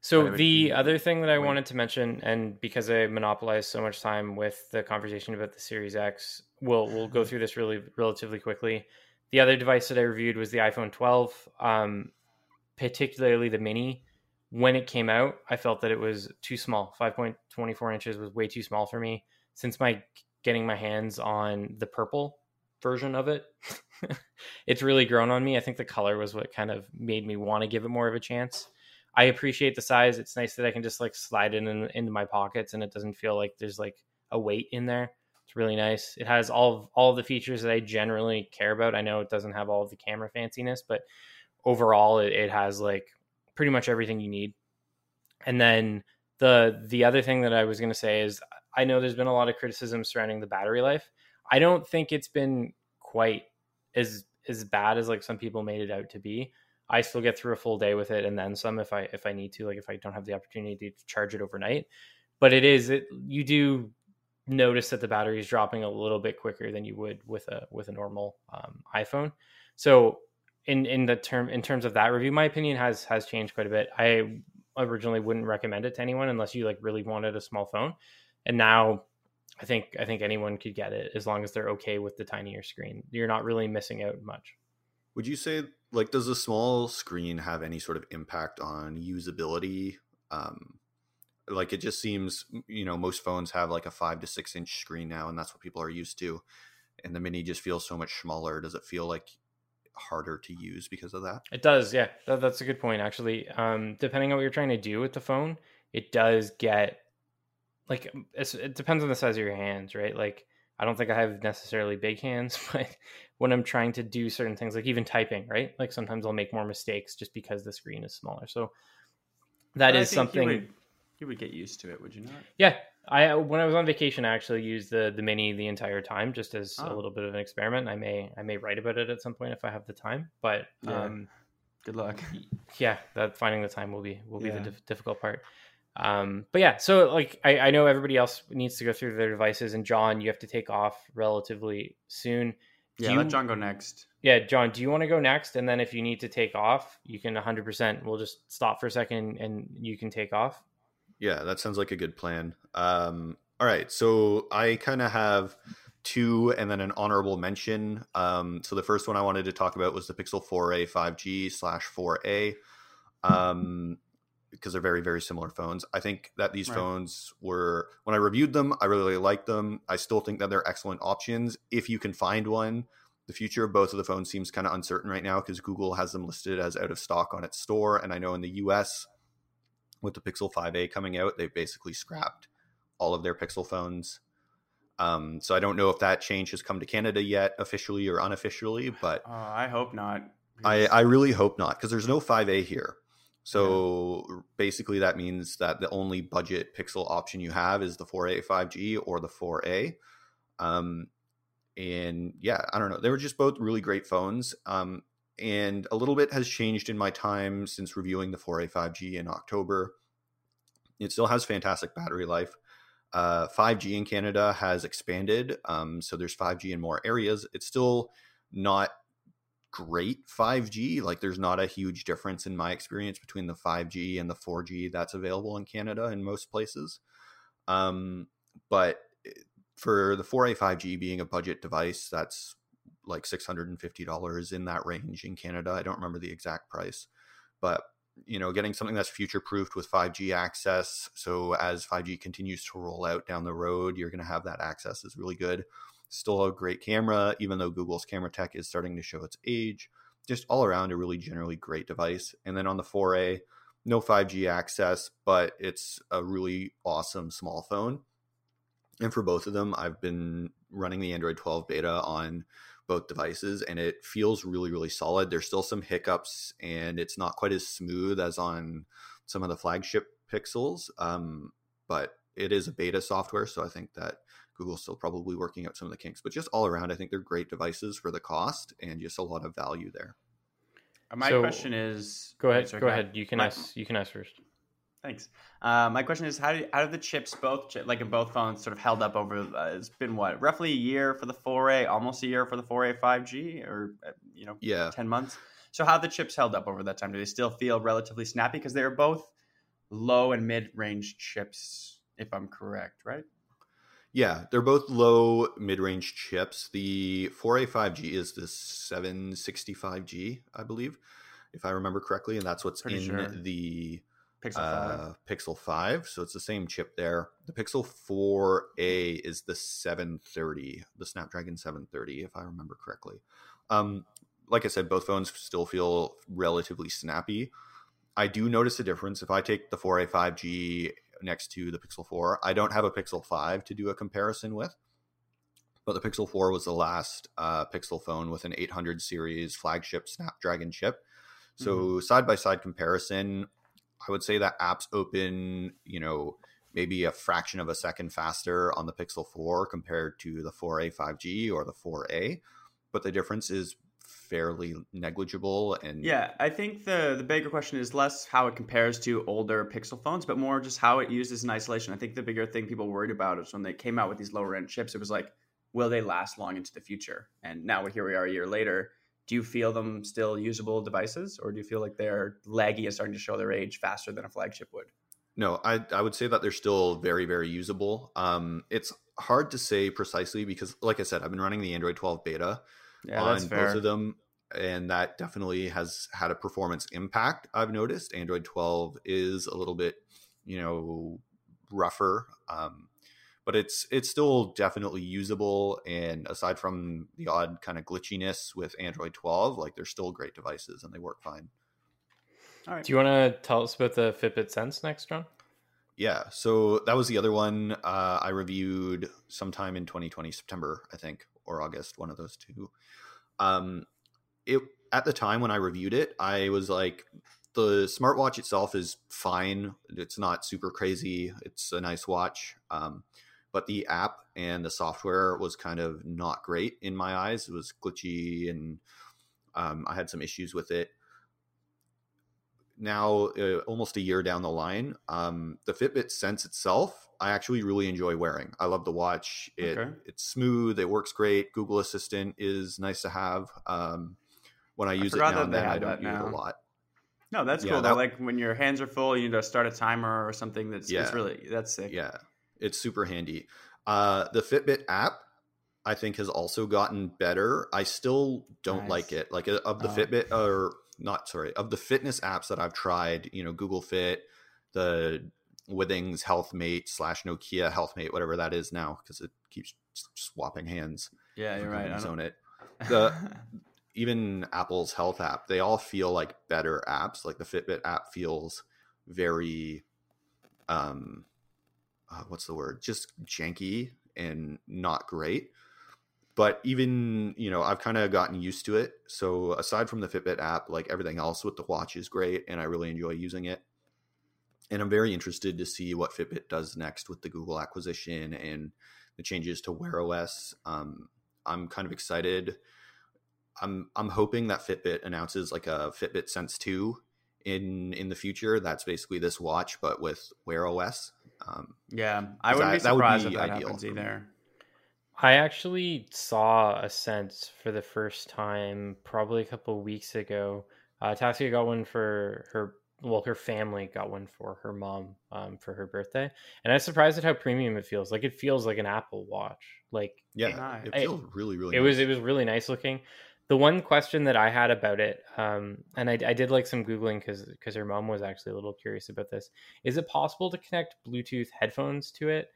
A: So the other thing that I wanted to mention, and because I monopolized so much time with the conversation about the Series X, we'll we'll go through this really relatively quickly. The other device that I reviewed was the iPhone 12, um, particularly the Mini. When it came out, I felt that it was too small. 5.24 inches was way too small for me. Since my getting my hands on the purple version of it, <laughs> it's really grown on me. I think the color was what kind of made me want to give it more of a chance. I appreciate the size. It's nice that I can just like slide it in, into my pockets and it doesn't feel like there's like a weight in there. It's really nice. It has all of, all of the features that I generally care about. I know it doesn't have all of the camera fanciness, but overall it, it has like pretty much everything you need. And then the the other thing that I was going to say is I know there's been a lot of criticism surrounding the battery life. I don't think it's been quite as as bad as like some people made it out to be. I still get through a full day with it and then some if I if I need to, like if I don't have the opportunity to charge it overnight. But it is it you do notice that the battery is dropping a little bit quicker than you would with a with a normal um, iPhone. So in in the term in terms of that review, my opinion has has changed quite a bit. I originally wouldn't recommend it to anyone unless you like really wanted a small phone, and now I think I think anyone could get it as long as they're okay with the tinier screen. You're not really missing out much.
C: Would you say like does a small screen have any sort of impact on usability? Um, like it just seems you know most phones have like a five to six inch screen now, and that's what people are used to. And the mini just feels so much smaller. Does it feel like harder to use because of that?
A: It does, yeah. That, that's a good point, actually. Um, depending on what you're trying to do with the phone, it does get like it depends on the size of your hands, right? Like I don't think I have necessarily big hands, <laughs> but when I'm trying to do certain things, like even typing, right? Like sometimes I'll make more mistakes just because the screen is smaller. So that
B: But
A: is something.
B: You would, you would get used to it, would you not?
A: Yeah, I when I was on vacation, I actually used the the mini the entire time, just as a
B: Oh.
A: little bit of an experiment. I may I may write about it at some point if I have the time, but
B: Yeah.
A: um,
B: Good luck.
A: yeah, that finding the time will be will be
B: Yeah.
A: the dif- difficult part. Um, but yeah, so like I, I know everybody else needs to go through their devices, and John, you have to take off relatively soon. Do
B: Yeah,
A: you-
B: let John go next.
A: Yeah, John, do you want to go next? And then if you need to take off, you can 100%. We'll just stop for a second and you can take off.
C: Yeah, that sounds like a good plan. Um, all right, so I kind of have two and then an honorable mention. Um, so the first one I wanted to talk about was the Pixel 4a 5G slash 4a, um, because they're very very similar phones. I think that these
B: Right.
C: phones were when I reviewed them, I really, really liked them. I still think that they're excellent options if you can find one. The future of both of the phones seems kind of uncertain right now because Google has them listed as out of stock on its store, and I know in the U.S with the Pixel 5a coming out, they've basically scrapped all of their Pixel phones. Um, so I don't know if that change has come to Canada yet, officially or unofficially, but
B: Oh, I hope not.
C: I, I really hope not because there's no 5a here. So basically, that means that the only budget Pixel option you have is the 4a 5G or the 4a. Um, and yeah, I don't know. They were just both really great phones. Um, and a little bit has changed in my time since reviewing the 4A 5G in October. It still has fantastic battery life. Uh, 5G in Canada has expanded, um, so there's 5G in more areas. It's still not great 5G. Like, there's not a huge difference in my experience between the 5G and the 4G that's available in Canada in most places. Um, but for the 4A 5G being a budget device, that's like $650 in that range in Canada. I don't remember the exact price, but you know, getting something that's future proofed with 5G access. So as 5G continues to roll out down the road, you're going to have that access is really good. Still a great camera, even though Google's camera tech is starting to show its age. Just all around a really generally great device. And then on the 4A, no 5G access, but it's a really awesome small phone. And for both of them, I've been running the Android 12 beta on both devices and it feels really really solid there's still some hiccups and it's not quite as smooth as on some of the flagship pixels um, but it is a beta software so i think that google's still probably working out some of the kinks but just all around i think they're great devices for the cost and just a lot of value there
B: Uh, My
A: So-
B: question is.
A: Go ahead.
B: Sorry,
A: go ahead. You can
B: My-
A: ask. You can ask first.
B: Thanks. Uh, my question is, how do how do the chips both like in both phones sort of held up over? Uh, it's been what roughly a year for the 4A, almost a year for the 4A 5G, or uh, you know,
C: yeah
B: ten months. So how the chips held up over that time? Do they still feel relatively snappy because they are both low and mid range chips, if I'm correct, right?
C: Yeah, they're both low mid-range chips. The 4A 5G is the 765G, I believe, if I remember correctly, and that's what's
B: Pretty
C: in
B: sure.
C: the
B: Pixel five.
C: uh, Pixel 5. So it's the same chip there. The Pixel 4A is the 730, the Snapdragon 730, if I remember correctly. Um, like I said, both phones still feel relatively snappy. I do notice a difference if I take the 4A 5G next to the Pixel 4. I don't have a Pixel 5 to do a comparison with, but the Pixel 4 was the last uh, Pixel phone with an 800 series flagship Snapdragon chip. So side by side comparison, I would say that apps open, you know, maybe a fraction of a second faster on the Pixel 4 compared to the 4A 5G or the 4A, but the difference is fairly negligible and
B: Yeah, I think the the bigger question is less how it compares to older Pixel phones, but more just how it uses in isolation. I think the bigger thing people worried about is when they came out with these lower end chips, it was like, will they last long into the future? And now here we are a year later. Do you feel them still usable devices, or do you feel like they're laggy and starting to show their age faster than a flagship would?
C: No, I I would say that they're still very very usable. Um, it's hard to say precisely because, like I said, I've been running the Android 12 beta
B: Yeah,
C: on
B: that's fair.
C: both of them, and that definitely has had a performance impact. I've noticed Android 12 is a little bit, you know, rougher, um, but it's it's still definitely usable. And aside from the odd kind of glitchiness with Android 12, like they're still great devices and they work fine.
B: All right.
A: Do you want to tell us about the Fitbit Sense next, John?
C: Yeah, so that was the other one uh, I reviewed sometime in 2020, September, I think, or August, one of those two. Um, it at the time when I reviewed it, I was like, the smartwatch itself is fine. It's not super crazy. It's a nice watch, um, but the app and the software was kind of not great in my eyes. It was glitchy, and um, I had some issues with it now uh, almost a year down the line, um, the Fitbit Sense itself, I actually really enjoy wearing. I love the watch. It
B: Okay.
C: it's smooth. It works great. Google Assistant is nice to have. Um, when I use it
B: forgot
C: now and then, I don't use it a lot.
B: No, that's
C: Yeah,
B: cool.
C: that-
B: Like when your hands are full, you need to start a timer or something. That's
C: Yeah.
B: it's really that's sick.
C: Yeah, it's super handy. Uh, the Fitbit app, I think, has also gotten better. I still don't
B: Nice.
C: like it. Like uh, of the
B: Oh.
C: Fitbit, or not sorry, of the fitness apps that I've tried, you know, Google Fit, the Withings Healthmate slash Nokia Healthmate, whatever that is now, because it keeps swapping hands.
B: yeah, you're right. I
C: own it. <laughs> The even Apple's health app, they all feel like better apps. Like the Fitbit app feels very, um, uh, what's the word? Just janky and not great. But even you know, I've kind of gotten used to it. So aside from the Fitbit app, like everything else with the watch is great, and I really enjoy using it. And I'm very interested to see what Fitbit does next with the Google acquisition and the changes to Wear OS. Um, I'm kind of excited. I'm I'm hoping that Fitbit announces like a Fitbit Sense 2 in in the future. That's basically this watch, but with Wear OS. Um,
B: yeah, I wouldn't
C: that-
B: be
C: that would
B: surprised
C: be
B: if that happens
C: for
B: either.
A: I actually saw a sense for the first time probably a couple of weeks ago. Uh, Tassia got one for her. Well, her family got one for her mom um, for her birthday, and I was surprised at how premium it feels. Like it feels like an Apple Watch. Like
C: yeah,
B: Nice.
C: it
A: I-
C: feels really really.
A: it was it was really nice looking. The one question that I had about it, um, and I, I did like some googling because because her mom was actually a little curious about this. Is it possible to connect Bluetooth headphones to it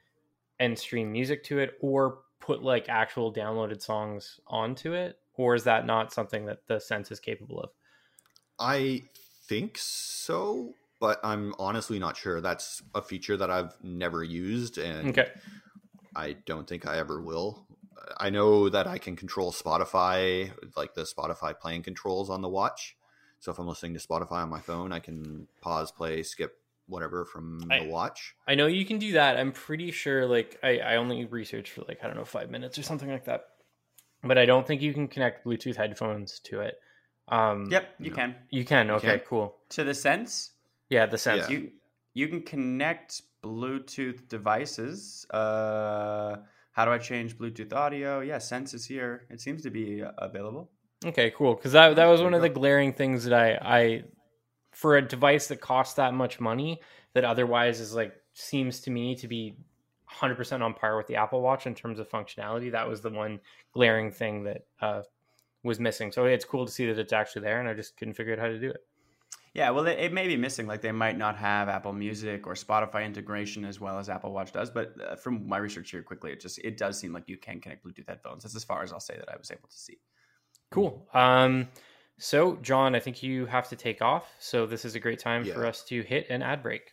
A: and stream music to it, or put like actual downloaded songs onto it, or is that not something that the Sense is capable of?
C: I think so, but I'm honestly not sure. That's a feature that I've never used, and
A: Okay,
C: I don't think I ever will. I know that I can control Spotify, like the Spotify playing controls on the watch. So if I'm listening to Spotify on my phone, I can pause, play, skip whatever from
A: I-
C: the watch.
A: I know you can do that. I'm pretty sure. Like I, I only researched for like I don't know five minutes or something like that, but I don't think you can connect Bluetooth headphones to it. Um,
B: Yep, you
C: No.
B: can.
A: you can. Okay,
C: can?
A: cool.
B: To the sense,
A: Yeah, the sense.
C: Yeah.
B: you you can connect Bluetooth devices. Uh, how do I change Bluetooth audio? Yeah, Sense is here. It seems to be uh, available.
A: Okay, cool. Because that that was
B: There
A: one of the glaring things that I I for a device that costs that much money that otherwise is like seems to me to be 100% on par with the Apple Watch in terms of functionality. That was the one glaring thing that uh, was missing. So it's cool to see that it's actually there, and I just couldn't figure out how to do it.
B: Yeah, well, it, it may be missing. Like they might not have Apple Music or Spotify integration as well as Apple Watch does. But uh, from my research here, quickly, it just it does seem like you can connect Bluetooth headphones. That's as far as I'll say that I was able to see.
A: Cool. Um, so John, I think you have to take off. So this is a great time for us to hit an ad break.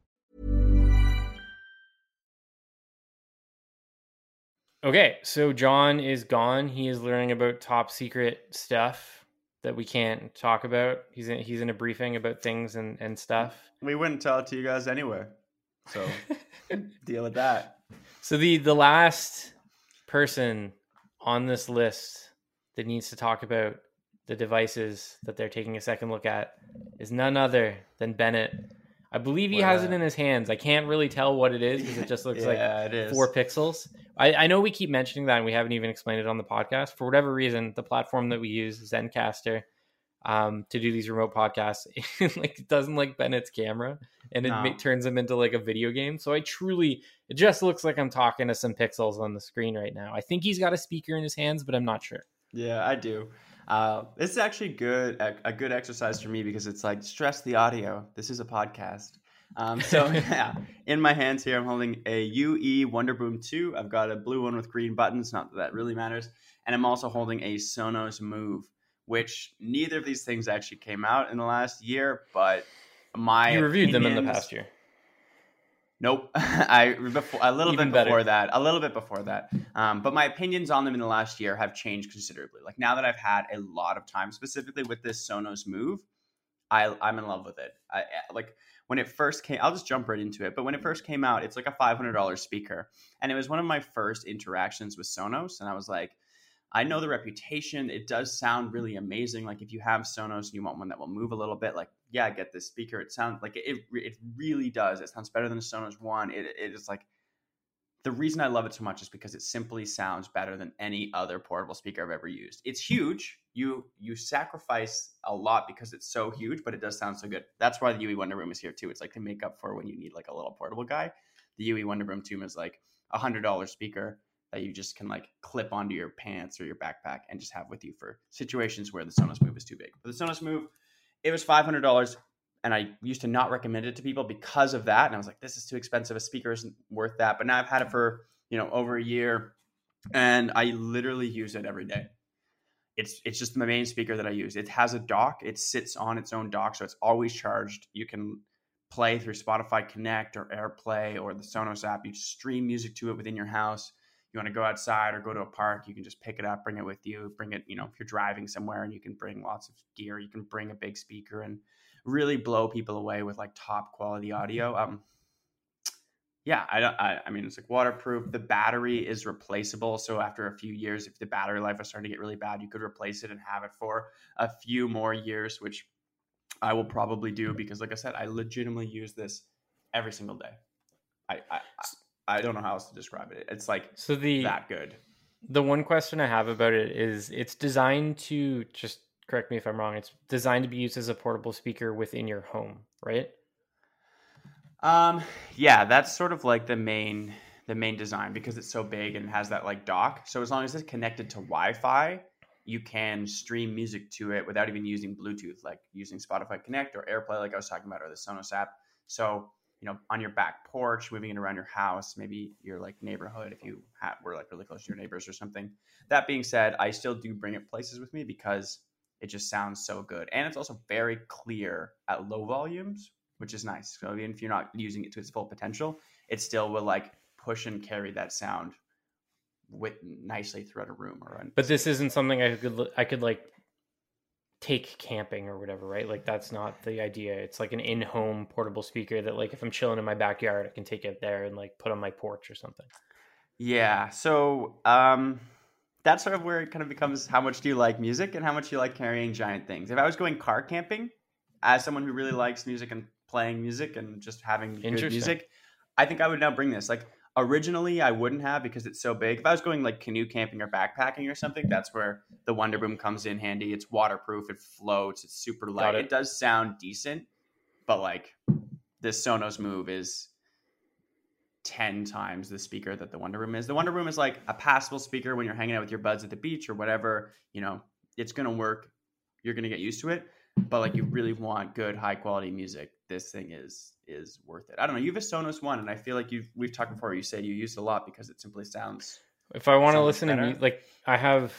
A: Okay, so John is gone. He is learning about top secret stuff that we can't talk about. He's in, he's in a briefing about things and, and stuff.
B: We wouldn't tell it to you guys anyway, so <laughs> deal with that.
A: So the the last person on this list that needs to talk about the devices that they're taking a second look at is none other than Bennett. I believe he has it in his hands. I can't really tell what it is because it just looks like
B: Yeah, is.
A: four pixels. I, I know we keep mentioning that and we haven't even explained it on the podcast. For whatever reason, the platform that we use, Zencastr, um, to do these remote podcasts, <laughs> it, like it doesn't like Bennett's camera and it
B: No.
A: ma- turns him into like a video game. So I truly, it just looks like I'm talking to some pixels on the screen right now. I think he's got a speaker in his hands, but I'm not sure.
B: Yeah, I do. Uh, this is actually good, a, a good exercise for me because it's like stress the audio. This is a podcast. Um, so <laughs> yeah, in my hands here, I'm holding a UE Wonderboom 2. I've got a blue one with green buttons. Not that that really matters. And I'm also holding a Sonos Move. which neither of these things actually came out in the last year, but my
A: you reviewed them in the past year.
B: Nope, <laughs> I before a little
A: Even
B: bit
A: better.
B: before that, a little bit before that. Um, but my opinions on them in the last year have changed considerably. Like now that I've had a lot of time, specifically with this Sonos Move, I I'm in love with it. I like when it first came. I'll just jump right into it. But when it first came out, it's like a five hundred dollars speaker, and it was one of my first interactions with Sonos, and I was like. I know the reputation. It does sound really amazing. Like if you have Sonos and you want one that will move a little bit, like yeah, get this speaker. It sounds like it. It really does. It sounds better than a Sonos One. It it is like the reason I love it so much is because it simply sounds better than any other portable speaker I've ever used. It's hmm. huge. You you sacrifice a lot because it's so huge, but it does sound so good. That's why the UE Wonder Boom is here too. It's like to make up for when you need like a little portable guy. The UE Wonder Boom 2 is like a hundred dollar speaker that you just can like clip onto your pants or your backpack and just have with you for situations where the Sonos Move is too big. For the Sonos Move, it was five hundred dollars, and I used to not recommend it to people because of that. And I was like, this is too expensive. A speaker isn't worth that. But now I've had it for you know over a year, and I literally use it every day. It's it's just my main speaker that I use. It has a dock. It sits on its own dock, so it's always charged. You can play through Spotify Connect or AirPlay or the Sonos app. You stream music to it within your house you want to go outside or go to a park, you can just pick it up, bring it with you, bring it, you know, if you're driving somewhere and you can bring lots of gear, you can bring a big speaker and really blow people away with like top quality audio. Um, yeah, I don't, I, I mean, it's like waterproof. The battery is replaceable. So after a few years, if the battery life is starting to get really bad, you could replace it and have it for a few more years, which I will probably do because, like I said, I legitimately use this every single day. I, I, I I don't know how else to describe it. It's like
A: So the
B: that good.
A: the one question I have about it is it's designed to just correct me if I'm wrong. It's designed to be used as a portable speaker within your home, right?
B: Um, yeah, that's sort of like the main the main design because it's so big and has that like dock. So as long as it's connected to Wi-Fi, you can stream music to it without even using Bluetooth, like using Spotify Connect or AirPlay, like I was talking about, or the Sonos app. So you know, on your back porch, moving it around your house, maybe your like neighborhood, if you have, were like really close to your neighbors or something. That being said, I still do bring it places with me because it just sounds so good, and it's also very clear at low volumes, which is nice. So even if you're not using it to its full potential, it still will like push and carry that sound with nicely throughout a room or.
A: But this isn't something I could I could like take camping or whatever, right? Like that's not the idea. It's like an in-home portable speaker that like if I'm chilling in my backyard, I can take it there and like put on my porch or something.
B: Yeah. So um, that's sort of where it kind of becomes how much do you like music and how much you like carrying giant things. If I was going car camping, as someone who really likes music and playing music and just having good music, I think I would now bring this. Like originally, I wouldn't have because it's so big. If I was going like canoe camping or backpacking or something, that's where the Wonder Boom comes in handy. It's waterproof, it floats, it's super light.
A: it.
B: It does sound decent, but like this Sonos Move is 10 times the speaker that the Wonder Boom is. The Wonder Boom is like a passable speaker when you're hanging out with your buds at the beach or whatever. You know, it's going to work. You're going to get used to it. But like you really want good, high quality music, this thing is is worth it. I don't know. You have a Sonos One, and I feel like you've we've talked before. You said you use it a lot because it simply sounds.
A: If I want to listen to
B: better.
A: mu- like I have,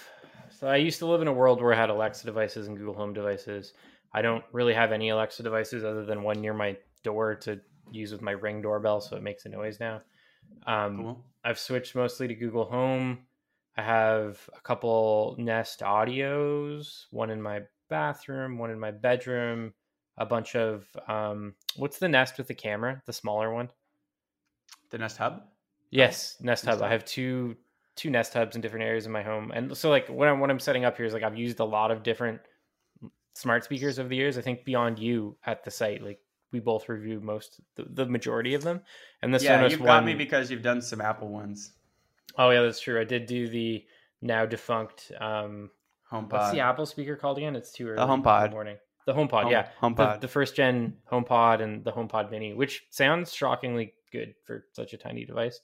A: so I used to live in a world where I had Alexa devices and Google Home devices. I don't really have any Alexa devices other than one near my door to use with my Ring doorbell, so it makes a noise now. Um,
B: Cool.
A: I've switched mostly to Google Home. I have a couple Nest Audios, one in my bathroom, one in my bedroom, a bunch of um, what's the Nest with the camera, the smaller one?
B: The Nest Hub.
A: Yes, Nest
B: Nest
A: Hub. I have two two Nest Hubs in different areas of my home, and so like what I'm what I'm setting up here is like I've used a lot of different smart speakers over the years. I think beyond you at the site, like we both review most the, the majority of them, and this
B: yeah,
A: Sonos
B: you've
A: one.
B: got me because you've done some Apple ones.
A: oh yeah, that's true. I did do the now defunct. um
B: HomePod.
A: What's the Apple speaker called again? It's too early. in
B: HomePod.
A: The morning. The HomePod,
B: Home-
A: yeah.
B: HomePod.
A: The, the first gen HomePod and the HomePod Mini, which sounds shockingly good for such a tiny device.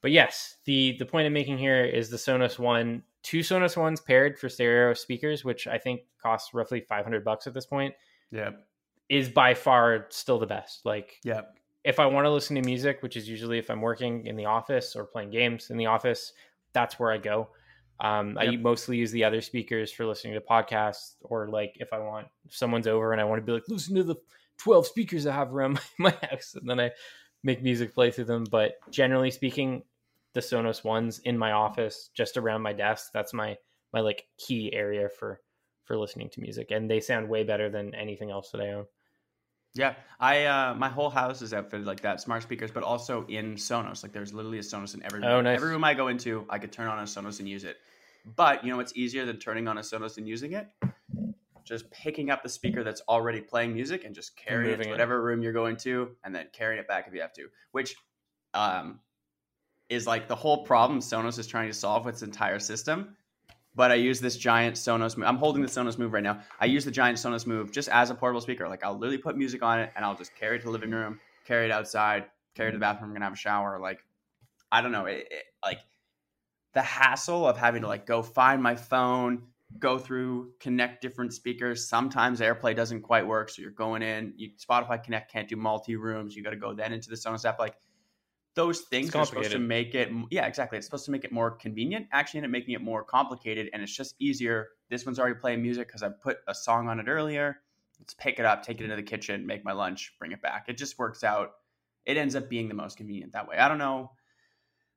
A: But yes, the the point I'm making here is the Sonos One, two Sonos Ones paired for stereo speakers, which I think costs roughly 500 bucks at this point,
B: Yep.
A: is by far still the best. Like
B: Yep.
A: if I want to listen to music, which is usually if I'm working in the office or playing games in the office, that's where I go. Um, I mostly use the other speakers for listening to podcasts, or like if I want if someone's over and I want to be like, listen to the twelve speakers I have around my, <laughs> my house, and then I make music play through them. But generally speaking, the Sonos ones in my office, just around my desk, that's my my like key area for for listening to music, and they sound way better than anything else that I own.
B: Yeah, I uh, my whole house is outfitted like that, smart speakers, but also in Sonos. Like there's literally a Sonos in every room.
A: Oh, nice.
B: Every room I go into, I could turn on a Sonos and use it. But you know what's easier than turning on a Sonos and using it? Just picking up the speaker that's already playing music and just carrying it to
A: it.
B: whatever room you're going to, and then carrying it back if you have to. Which um, is like the whole problem Sonos is trying to solve with its entire system. But I use this giant Sonos. I'm holding the Sonos Move right now. I use the giant Sonos Move just as a portable speaker. Like I'll literally put music on it and I'll just carry it to the living room, carry it outside, carry it to the bathroom. I'm gonna have a shower. Like I don't know. It, it, like the hassle of having to like go find my phone, go through, connect different speakers. Sometimes AirPlay doesn't quite work, so you're going in. You, Spotify Connect can't do multi rooms. You got to go then into the Sonos app. Like those things are supposed to make it. Yeah, exactly. It's supposed to make it more convenient. Actually, end up making it more complicated, and it's just easier. This one's already playing music because I put a song on it earlier. Let's pick it up, take it into the kitchen, make my lunch, bring it back. It just works out. It ends up being the most convenient that way. I don't know.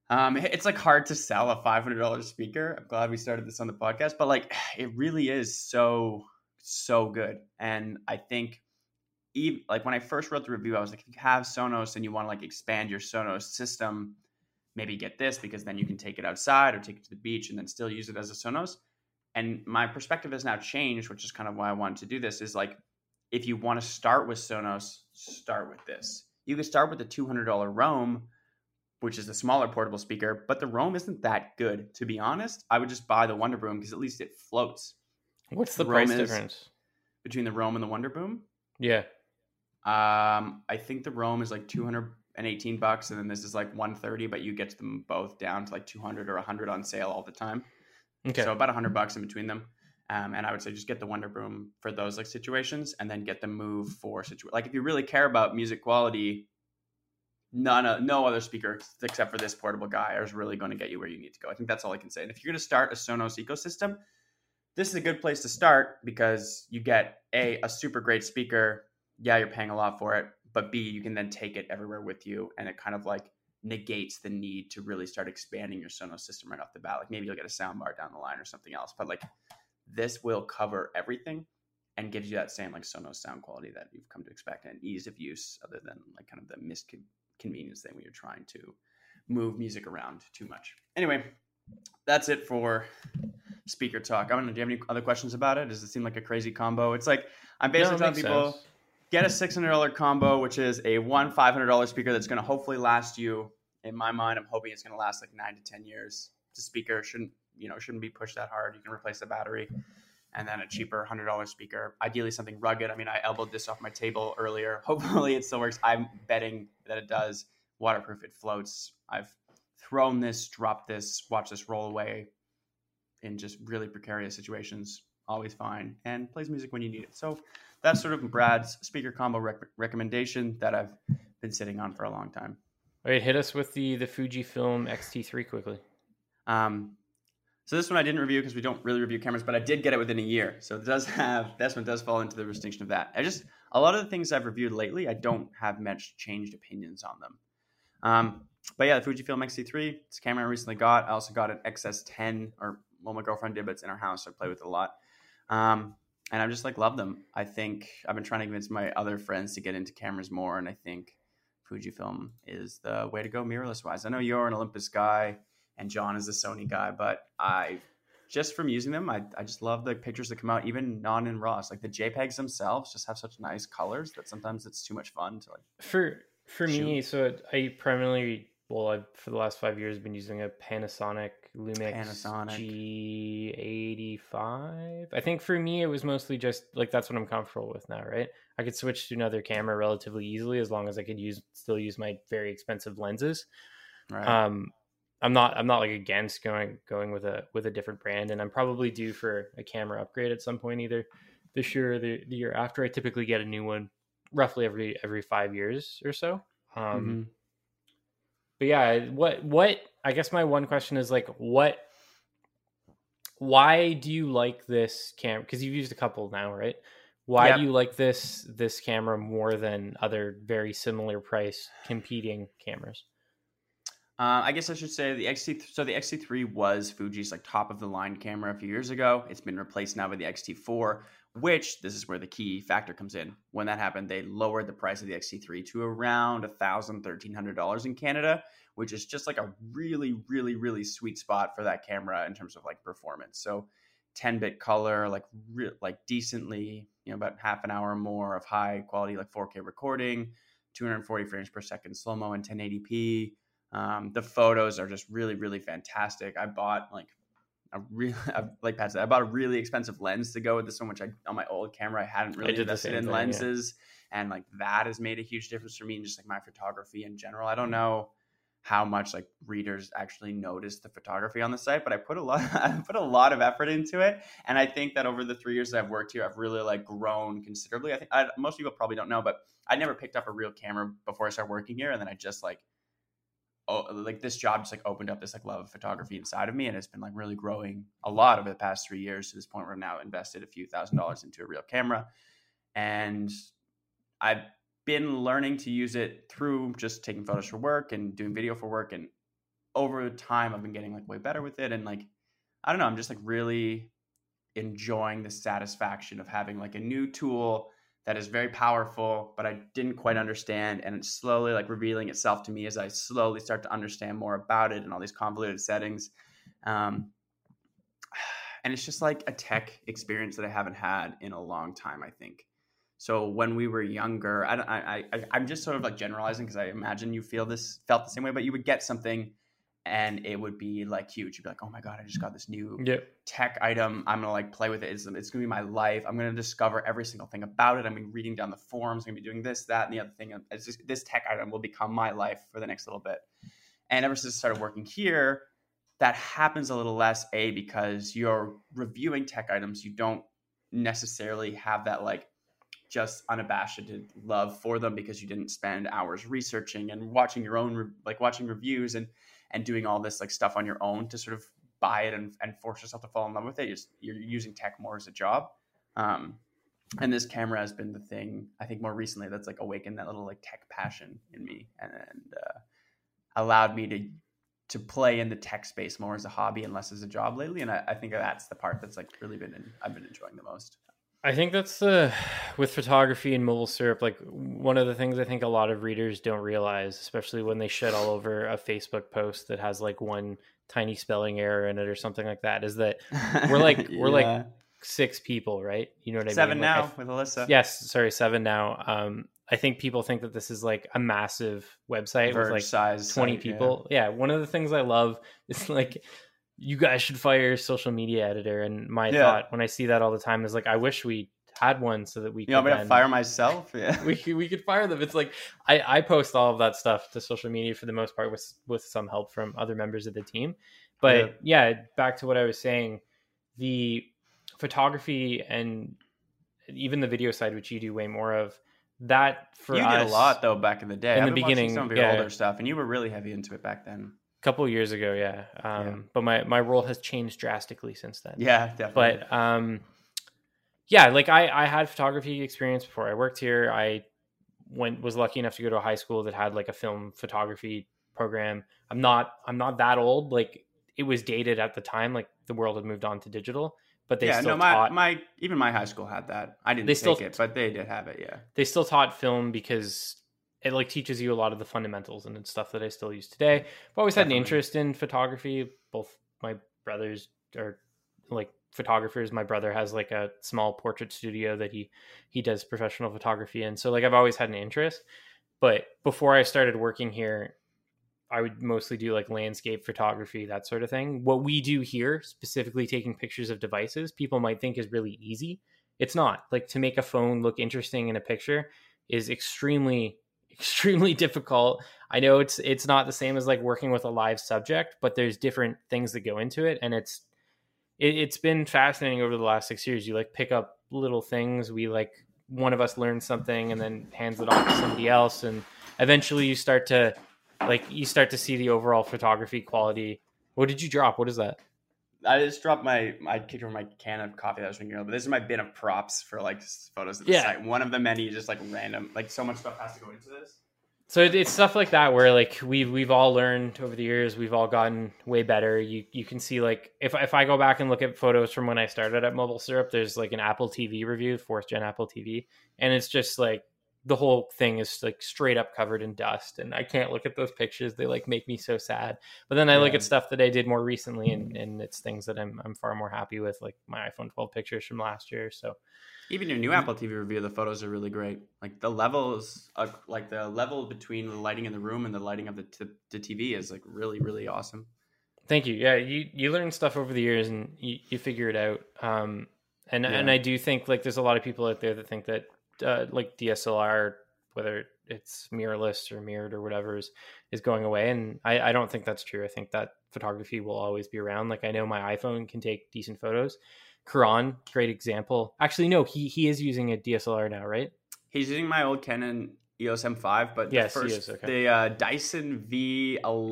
B: Um, <laughs> it's like hard to sell a five hundred dollars speaker. I'm glad we started this on the podcast, but like <sighs> it really is so so good. And I think even like when I first wrote the review, I was like, if you have Sonos and you want to like expand your Sonos system, maybe get this because then you can take it outside or take it to the beach and then still use it as a Sonos. And my perspective has now changed, which is kind of why I wanted to do this. Is like if you want to start with Sonos, start with this. You can start with the two hundred dollar Roam which is the smaller portable speaker, but the Roam isn't that good. To be honest, I would just buy the Wonder Boom because at least it floats
A: What's the
B: The
A: price difference?
B: between the Roam and the Wonder Boom.
A: Yeah.
B: Um, I think the Roam is like 218 bucks, and then this is like 130, but you get them both down to like 200 or 100 on sale all the time.
A: Okay.
B: So about 100 bucks in between them. Um, and I would say just get the Wonder Boom for those like situations, and then get the Move for situ. Like if you really care about music quality, none of, no other speaker except for this portable guy is really going to get you where you need to go. I think that's all I can say. And if you're going to start a Sonos ecosystem, this is a good place to start because you get a a super great speaker. Yeah, you're paying a lot for it, but B, you can then take it everywhere with you, and it kind of like negates the need to really start expanding your Sonos system right off the bat. Like maybe you'll get a sound bar down the line or something else, but like this will cover everything and gives you that same like Sonos sound quality that you've come to expect and ease of use, other than like kind of the misconvenience thing when you're trying to move music around too much. Anyway, that's it for speaker talk. I don't know. Do you have any other questions about it? Does it seem like a crazy combo? It's like I'm basically
A: No,
B: telling people
A: sense.
B: Get a six hundred dollar combo, which is a one five hundred dollar speaker that's going to hopefully last you. In my mind, I'm hoping it's going to last like nine to ten years. The speaker shouldn't you know shouldn't be pushed that hard. You can replace the battery, and then a cheaper hundred dollar speaker. Ideally, something rugged. I mean, I elbowed this off my table earlier. <laughs> Hopefully, it still works. I'm betting that it does. Waterproof. It floats. I've thrown this, dropped this, watched this roll away in just really precarious situations. Always fine and plays music when you need it. So that's sort of Brad's speaker combo rec- recommendation that I've been sitting on for a long time.
A: All right, hit us with the the Fujifilm X-T3 quickly.
B: Um, so this one I didn't review because we don't really review cameras, but I did get it within a year. So it does have this one does fall into the distinction of that. I just a lot of the things I've reviewed lately, I don't have much changed opinions on them. Um, but yeah, the Fujifilm X-T3, it's a camera I recently got. I also got an X-S10, or well, my girlfriend did, but it's in our house. So I play with it a lot. Um, and I'm just like love them. I think I've been trying to convince my other friends to get into cameras more, and I think Fujifilm is the way to go mirrorless wise. I know you're an Olympus guy and John is a Sony guy, but I just from using them, I, I just love the pictures that come out, even non in RAWs. Like the JPEGs themselves just have such nice colors that sometimes it's too much fun to like.
A: For for me, so I primarily well, I've for the last five years been using a Panasonic Lumix
B: Panasonic.
A: G85. I think for me it was mostly just like that's what I'm comfortable with now, right? I could switch to another camera relatively easily as long as I could use still use my very expensive lenses.
B: Right.
A: Um, I'm not I'm not like against going going with a with a different brand, and I'm probably due for a camera upgrade at some point, either this year or the, the year after. I typically get a new one roughly every every five years or so. Um,
B: Mhm.
A: But yeah, what what I guess my one question is like what why do you like this camera? Because you've used a couple now, right? Why
B: Yep.
A: do you like this this camera more than other very similar price competing cameras?
B: Uh, I guess I should say the XT. So the XT3 was Fuji's like top of the line camera a few years ago. It's been replaced now by the XT4, which this is where the key factor comes in. When that happened, they lowered the price of the XT3 to around a thousand, thirteen hundred dollars in Canada, which is just like a really, really, really sweet spot for that camera in terms of like performance. So 10 bit color, like re- like decently, you know, about half an hour more of high quality like 4K recording, 240 frames per second slow mo and 1080p. Um, the photos are just really, really fantastic. I bought like a really, <laughs> like Pat said, I bought a really expensive lens to go with this one, which I on my old camera I hadn't really
A: the
B: invested in
A: thing, yeah.
B: lenses, and like that has made a huge difference for me and just like my photography in general. I don't know how much like readers actually notice the photography on the site, but I put a lot, <laughs> I put a lot of effort into it, and I think that over the three years that I've worked here, I've really like grown considerably. I think I, most people probably don't know, but I never picked up a real camera before I started working here, and then I just like oh, like this job just like opened up this like love of photography inside of me, and it's been like really growing a lot over the past three years to this point where I've now invested a few thousand mm-hmm. dollars into a real camera, and I've been learning to use it through just taking photos for work and doing video for work, and over time I've been getting like way better with it, and like I don't know, I'm just like really enjoying the satisfaction of having like a new tool that is very powerful, but I didn't quite understand. And it's slowly like revealing itself to me as I slowly start to understand more about it and all these convoluted settings. Um, and it's just like a tech experience that I haven't had in a long time, I think. So when we were younger, I, I, I I'm just sort of like generalizing because I imagine you feel this felt the same way, but you would get something and it would be like huge. You'd be like, oh my god, I just got this new
A: Yeah.
B: tech item. I'm gonna like play with it. It's, it's gonna be my life. I'm gonna discover every single thing about it. I'm gonna be reading down the forums. I'm gonna be doing this, that, and the other thing. It's just, this tech item will become my life for the next little bit. And ever since I started working here, that happens a little less. A because you're reviewing tech items, you don't necessarily have that like just unabashed love for them because you didn't spend hours researching and watching your own re- like watching reviews and and doing all this like stuff on your own to sort of buy it and, and force yourself to fall in love with it. You're, you're using tech more as a job. Um, and this camera has been the thing I think more recently that's like awakened that little like tech passion in me and, and uh, allowed me to to play in the tech space more as a hobby and less as a job lately. And I, I think that's the part that's like really been in, I've been enjoying the most.
A: I think that's the with photography and Mobile Syrup. Like one of the things I think a lot of readers don't realize, especially when they shit all over a Facebook post that has like one tiny spelling error in it or something like that, is that We're like- <laughs> we're like six people, right? You know what I
B: seven
A: mean? Like, I
B: now with Alyssa.
A: yes, sorry, seven now. Um, I think people think that this is like a massive website
B: Verge
A: with like
B: size
A: 20
B: site, yeah.
A: people. Yeah. One of the things I love is like, you guys should fire a social media editor. And my
B: Yeah.
A: thought when I see that all the time is like, I wish we had one so that we
B: You want
A: could
B: me to fire myself? Yeah. <laughs>
A: we could, we could fire them. It's like I, I post all of that stuff to social media for the most part with with some help from other members of the team. But yeah, back to what I was saying, the photography and even the video side, which you do way more of, that for
B: you
A: us
B: did a lot though back in the day.
A: in
B: I've
A: the beginning,
B: some of your
A: yeah.
B: older stuff, and you were really heavy into it back then.
A: A couple of years ago, yeah. Um,
B: Yeah.
A: But my my role has changed drastically since then.
B: Yeah, definitely.
A: but um yeah like i i had photography experience before i worked here i went was lucky enough to go to a high school that had like a film photography program i'm not i'm not that old like it was dated at the time like the world had moved on to digital but they
B: yeah,
A: still
B: no, my,
A: taught
B: my even my high school had that. I didn't
A: They
B: take
A: still-
B: it, but they did have it. Yeah,
A: they still taught film because it like teaches you a lot of the fundamentals and it's stuff that I still use today. I've always had an interest in photography. Both my brothers are like photographers. My brother has like a small portrait studio that he he does professional photography in. So like I've always had an interest. But before I started working here, I would mostly do like landscape photography, that sort of thing. What we do here, specifically taking pictures of devices, people might think is really easy. It's not. Like to make a phone look interesting in a picture is extremely extremely <laughs> difficult. I know it's it's not the same as like working with a live subject, but there's different things that go into it and it's it, it's been fascinating over the last 6 years. You like pick up little things, we like one of us learns something and then hands it off to somebody else and eventually you start to like you start to see the overall photography quality. What did you drop? What is that?
B: I just dropped my I kicked over my can of coffee that I was drinking earlier, but this is my bin of props for like photos of the
A: Yeah.
B: site. One of the many, just like random, like so much stuff has to go into this.
A: So it, it's stuff like that where like we've we've all learned over the years, we've all gotten way better. You you can see like if if I go back and look at photos from when I started at Mobile Syrup, there's like an Apple TV review, fourth gen Apple TV, and it's just like the whole thing is like straight up covered in dust, and I can't look at those pictures. They like make me so sad. But then I look at stuff that I did more recently, and and it's things that I'm I'm far more happy with, like my iPhone 12 pictures from last year. So
B: Even your new Apple TV review, the photos are really great. Like the levels, uh, like the level between the lighting in the room and the lighting of the t- the TV is like really really awesome.
A: Thank you. Yeah, you you learn stuff over the years and you, you figure it out. Um, and and I do think like there's a lot of people out there that think that uh, like DSLR, whether it's mirrorless or mirrored or whatever, is is going away. And I, I don't think that's true. I think that photography will always be around. Like I know my iPhone can take decent photos. Karan, great example. Actually, no, he he is using a DSLR now, right?
B: He's using my old Canon EOS M5, but
A: Yes,
B: the first
A: okay.
B: the uh, Dyson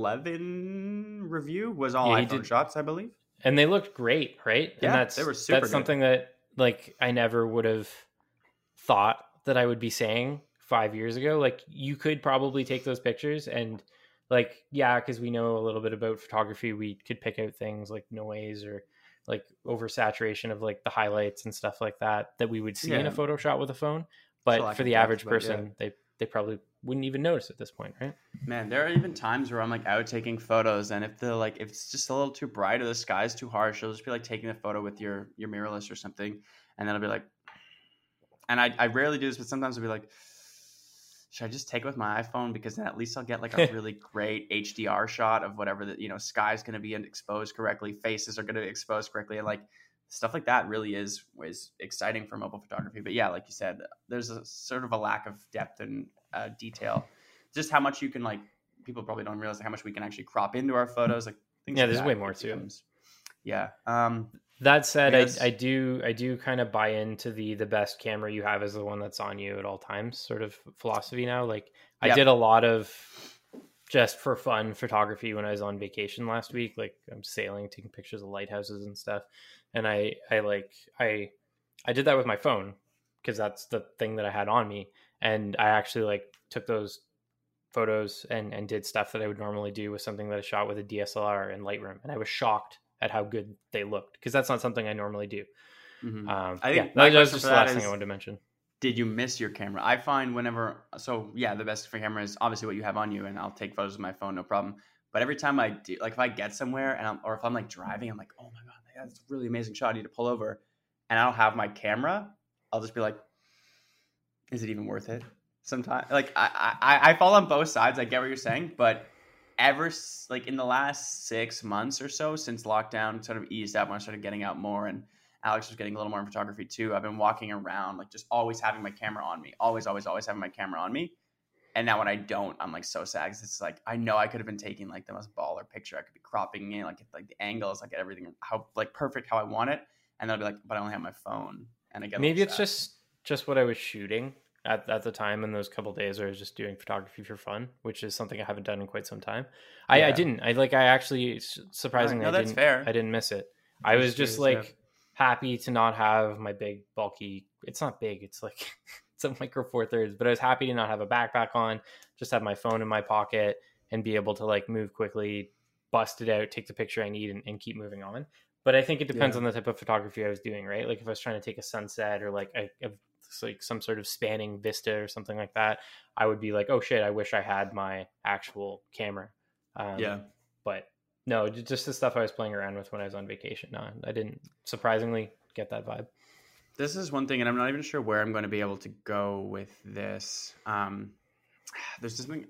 B: V11 review was all
A: Yeah,
B: iPhone
A: did-
B: shots, I believe.
A: and they looked great, right?
B: Yeah,
A: and that's
B: they were super
A: That's
B: good.
A: something that like I never would have thought that I would be saying five years ago. Like you could probably take those pictures and like yeah, because we know a little bit about photography, we could pick out things like noise or like oversaturation of like the highlights and stuff like that that we would see in a photo shot with a phone. But
B: lack
A: for the average
B: yeah.
A: person, they they probably wouldn't even notice at this point, right?
B: Man, there are even times where I'm like out taking photos, and if the like if it's just a little too bright or the sky's too harsh, you'll just be like taking a photo with your your mirrorless or something, and then I'll be like, and I I rarely do this, but sometimes I'll be like, should I just take it with my iPhone because then at least I'll get like a <laughs> really great HDR shot of whatever the you know sky's going to be exposed correctly, faces are going to be exposed correctly, and like stuff like that really is is exciting for mobile photography. But yeah, like you said, there's a sort of a lack of depth and uh, detail. Just how much you can like. People probably don't realize how much we can actually crop into our photos. Like things
A: Yeah,
B: like
A: there's way more to it.
B: Yeah. Um.
A: That said,
B: I
A: I, I do I do kind of buy into the the best camera you have is the one that's on you at all times sort of philosophy now. Like I
B: Yep.
A: did a lot of just for fun photography when I was on vacation last week. Like I'm sailing, taking pictures of lighthouses and stuff. And I I like I I did that with my phone because that's the thing that I had on me. And I actually like took those photos and and did stuff that I would normally do with something that I shot with a DSLR in Lightroom. And I was shocked at how good they looked because that's not something I normally do.
B: mhm.
A: Um,
B: I
A: yeah,
B: think my
A: that, that was just the last thing I wanted to mention.
B: did you miss your camera? I find whenever so yeah, the best for camera is obviously what you have on you, and I'll take photos with my phone, no problem. But every time I do, like if I get somewhere and I'm, or if I'm like driving, I'm like, oh my god, that's a really amazing shot. I need to pull over, and I don't have my camera. I'll just be like, is it even worth it? Sometimes, like I, I, I fall on both sides. I get what you're saying, but ever like in the last six months or so since lockdown sort of eased up when I started getting out more and Alex was getting a little more in photography too. I've been walking around like just always having my camera on me, always, always, always having my camera on me. And now when I don't, I'm like so sad 'cause it's like I know I could have been taking like the most baller picture. I could be cropping in like like the angles, like everything how like perfect how I want it. And then I'll be like, but I only have my phone, and I get
A: Maybe it's
B: sad.
A: just just what I was shooting at, at the time in those couple days where I was just doing photography for fun, which is something I haven't done in quite some time. I, I didn't. I like. I actually surprisingly,
B: no,
A: I
B: that's
A: didn't.
B: fair.
A: I didn't miss it. I was
B: just
A: like
B: yeah.
A: happy to not have my big bulky. It's not big. It's like <laughs> it's a micro four thirds. But I was happy to not have a backpack on. Just have my phone in my pocket and be able to like move quickly, bust it out, take the picture I need, and, and keep moving on. But I think it depends
B: Yeah.
A: on the type of photography I was doing, right? Like if I was trying to take a sunset or like a, a like some sort of spanning vista or something like that, I would be like, oh shit, I wish I had my actual camera. Um,
B: yeah.
A: But no, just the stuff I was playing around with when I was on vacation. No, I didn't surprisingly get that vibe.
B: This is one thing, and I'm not even sure where I'm going to be able to go with this. Um, there's this, thing-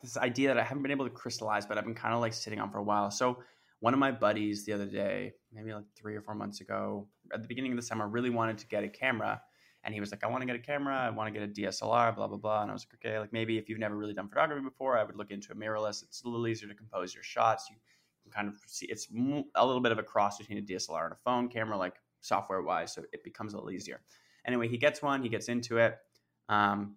B: this idea that I haven't been able to crystallize, but I've been kind of like sitting on for a while. So, one of my buddies the other day, maybe like three or four months ago, at the beginning of the summer, really wanted to get a camera. And he was like, I want to get a camera. I want to get a DSLR, blah, blah, blah. And I was like, okay, like maybe if you've never really done photography before, I would look into a mirrorless. It's a little easier to compose your shots. You can kind of see it's a little bit of a cross between a DSLR and a phone camera, like software wise. So it becomes a little easier. Anyway, he gets one, he gets into it. Um,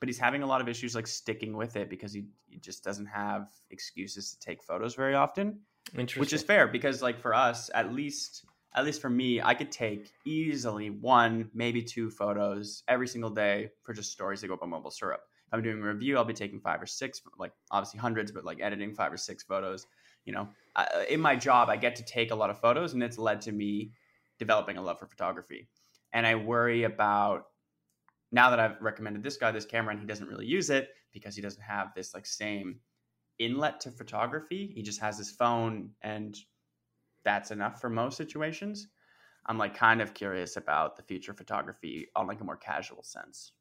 B: but he's having a lot of issues like sticking with it because he, he just doesn't have excuses to take photos very often.
A: Interesting.
B: which is fair because like for us, at least at least for me, I could take easily one, maybe two photos every single day for just stories that go up on Mobile Syrup. If I'm doing a review, I'll be taking five or six, like obviously hundreds, but like editing five or six photos. You know, I, uh, in my job, I get to take a lot of photos, and it's led to me developing a love for photography. And I worry about now that I've recommended this guy this camera, and he doesn't really use it because he doesn't have this like same inlet to photography. He just has his phone and that's enough for most situations. I'm like kind of curious about the future of photography on like a more casual sense.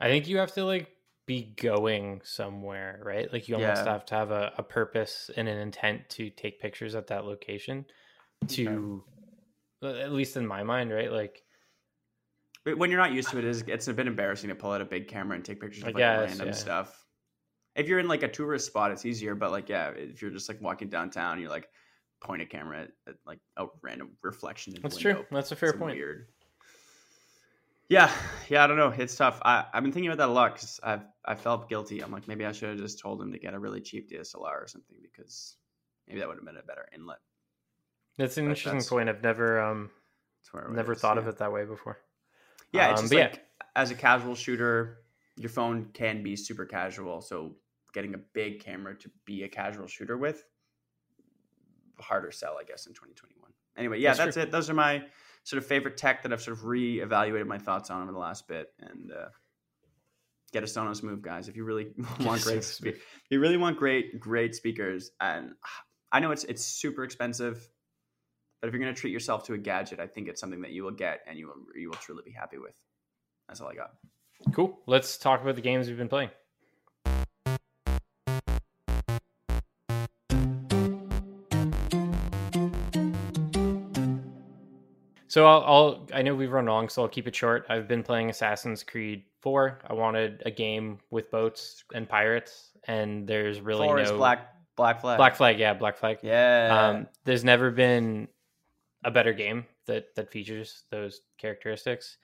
A: I think you have to like be going somewhere, right? Like you almost
B: Yeah.
A: have to have a, a purpose and an intent to take pictures at that location to at least in my mind, right? Like
B: when you're not used to it, it's, it's a bit embarrassing to pull out a big camera and take pictures of like
A: guess,
B: random
A: yeah.
B: stuff. If you're in like a tourist spot, it's easier. But like, yeah, if you're just like walking downtown, you're like point a camera at, at like a random reflection. In
A: that's true. That's a fair
B: It's
A: point.
B: Weird. Yeah, yeah, I don't know. It's tough. I, I've been thinking about that a lot because I've I felt guilty. I'm like, maybe I should have just told him to get a really cheap DSLR or something because maybe that would have been a better inlet.
A: That's an
B: But
A: interesting
B: that's-
A: point. I've never um
B: That's where it
A: never
B: is,
A: thought
B: yeah.
A: of it that way before.
B: Yeah, it's
A: Um,
B: just
A: but yeah.
B: like as a casual shooter, your phone can be super casual. So getting a big camera to be a casual shooter with, harder sell, I guess, in 2021. Anyway, yeah,
A: That's
B: that's, it. Those are my sort of favorite tech that I've sort of re-evaluated my thoughts on over the last bit. And uh, get a Sonos Move, guys, if you really <laughs> want great, spe- if you really want great, great speakers. And I know it's it's super expensive. But if you're going to treat yourself to a gadget, I think it's something that you will get and you will you will truly be happy with. That's all I got.
A: Cool. Let's talk about the games we've been playing. So I'll, I'll I know we've run long, so I'll keep it short. I've been playing Assassin's Creed 4. I wanted a game with boats and pirates, and there's really
B: Four
A: no
B: is black black flag.
A: Black Flag, yeah, Black Flag.
B: Yeah.
A: Um, there's never been a better game that that features those characteristics.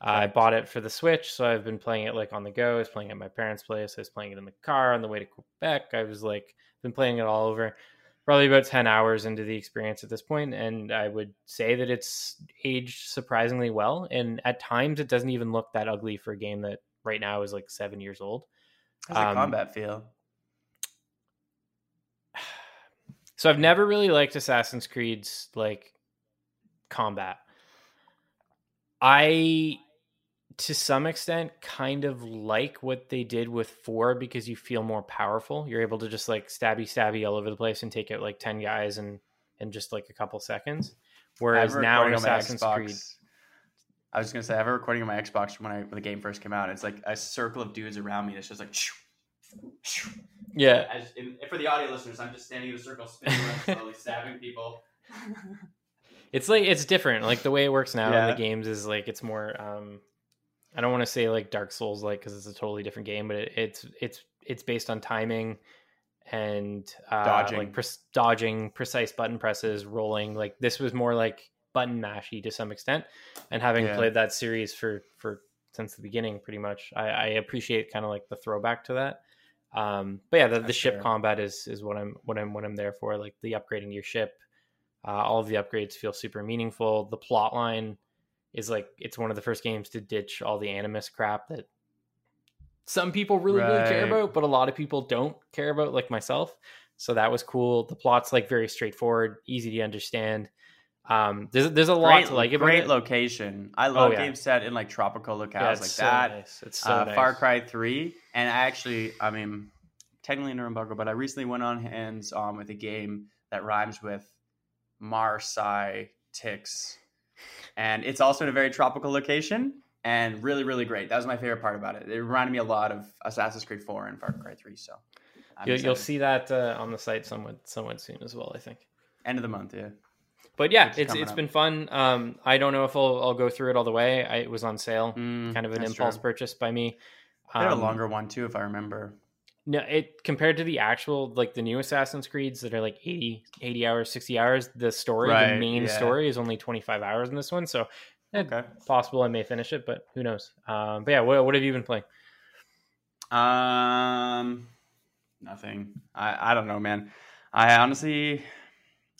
A: I bought it for the Switch, so I've been playing it like on the go. I was playing it at my parents' place. I was playing it in the car on the way to Quebec. I was like, been playing it all over. Probably about ten hours into the experience at this point, and I would say that it's aged surprisingly well. And at times, it doesn't even look that ugly for a game that right now is like seven years old.
B: How's the
A: um,
B: combat feel? <sighs>
A: So I've never really liked Assassin's Creed's like combat. I to some extent kind of like what they did with 4 because you feel more powerful. You're able to just like stabby stabby all over the place and take out like 10 guys in in just like a couple seconds. Whereas now in
B: recording on my
A: Assassin's
B: Xbox-
A: Creed
B: I was gonna say I have a recording on my Xbox from when I when the game first came out. It's like a circle of dudes around me It's just like. shoo, shoo.
A: Yeah.
B: As, in, for the audio listeners, I'm just standing in a circle, spinning around, <laughs> slowly stabbing people.
A: It's like it's different. Like the way it works now in the games is like it's more. um I don't want to say like Dark Souls like because it's a totally different game, but it, it's it's it's based on timing and uh,
B: Dodging.
A: like pre- dodging, precise button presses, rolling. Like this was more like button mashy to some extent. And having
B: Yeah.
A: played that series for for since the beginning, pretty much, I, I appreciate kind of like the throwback to that. Um, but yeah, the, the ship
B: fair.
A: combat is is what I'm what I'm what I'm there for. Like the upgrading your ship, uh, all of the upgrades feel super meaningful. The plot line is like it's one of the first games to ditch all the animus crap that some people really really care about, but a lot of people don't care about, like myself. So that was cool. The plot's like very straightforward, easy to understand. Um, there's there's a lot
B: Great,
A: to like about
B: great
A: it.
B: location. I love
A: yeah.
B: games set in like tropical locales
A: Yeah,
B: like
A: so
B: that.
A: nice. It's so
B: uh,
A: nice.
B: Far Cry 3. And I actually, I mean, technically in embargo, but I recently went on hands on with a game that rhymes with Marsai Tix. And it's also in a very tropical location and really, really great. That was my favorite part about it. It reminded me a lot of Assassin's Creed 4 and Far Cry 3. So
A: You'll, you'll see that uh, on the site somewhat somewhat soon as well. I think.
B: End of the month, yeah.
A: But yeah,
B: It's
A: it's it's been fun. Um, I don't know if I'll I'll go through it all the way. I, it was on sale,
B: Mm,
A: kind of an impulse
B: true.
A: purchase by me.
B: They had a
A: Um,
B: longer one too, if I remember.
A: No, it compared to the actual like the new Assassin's Creeds that are like 80, 80 hours, sixty hours. The story, the main
B: yeah.
A: story, is only twenty five hours in this one. So it's
B: Okay.
A: possible I may finish it, but who knows? Um, but yeah, what, what have you been playing?
B: Um, nothing. I I don't know, man. I honestly,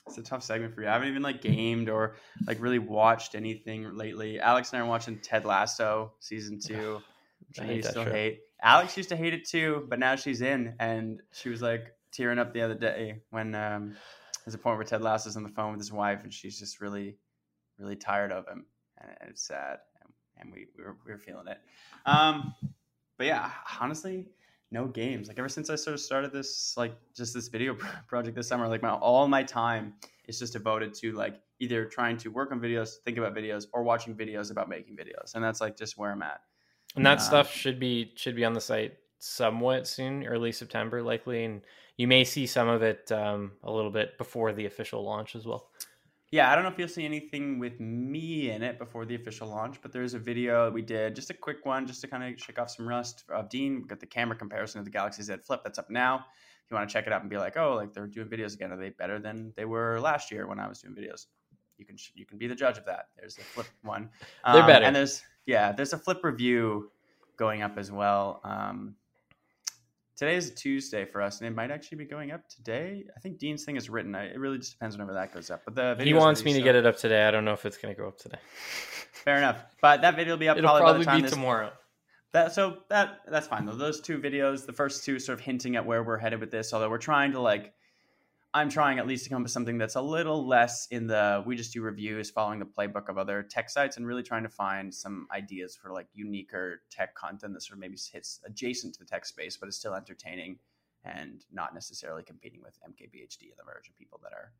B: It's a tough segment for you. I haven't even like gamed or like really watched anything lately. Alex and I are watching Ted Lasso season two, <sighs> which I,
A: I hate
B: you still
A: show.
B: hate. Alex used to hate it too, but now she's in, and she was like tearing up the other day when um, there's a point where Ted Lasso's on the phone with his wife, and she's just really, really tired of him, and it's sad, and, we we were, we were feeling it. Um, but yeah, honestly, no games. Like ever since I sort of started this, like just this video <laughs> project this summer, like my all my time is just devoted to like either trying to work on videos, think about videos, or watching videos about making videos, and that's like just where I'm at.
A: And that
B: Uh,
A: stuff should be should be on the site somewhat soon, early September likely, and you may see some of it um, a little bit before the official launch as well.
B: Yeah, I don't know if you'll see anything with me in it before the official launch, but there's a video we did, just a quick one, just to kind of shake off some rust of Dean. We got the camera comparison of the Galaxy Z Flip that's up now. If you want to check it out and be like, oh, like they're doing videos again, are they better than they were last year when I was doing videos? You can you can be the judge of that. There's the flip one.
A: They're
B: Um,
A: better.
B: and there's yeah, there's a flip review going up as well. Um, today is a Tuesday for us, and it might actually be going up today. I think Dean's thing is written. I, it really just depends whenever that goes up. But the
A: He wants me to
B: so-
A: get it up today. I don't know if it's going to go up today. <laughs>
B: Fair enough. But that video will be up
A: It'll
B: probably, by
A: probably be
B: this,
A: tomorrow.
B: that so that that's fine though. Those two videos, the first two sort of hinting at where we're headed with this, although we're trying to like I'm trying at least to come up with something that's a little less in the we just do reviews following the playbook of other tech sites and really trying to find some ideas for like uniquer tech content that sort of maybe hits adjacent to the tech space but is still entertaining and not necessarily competing with MKBHD and the Verge and people that are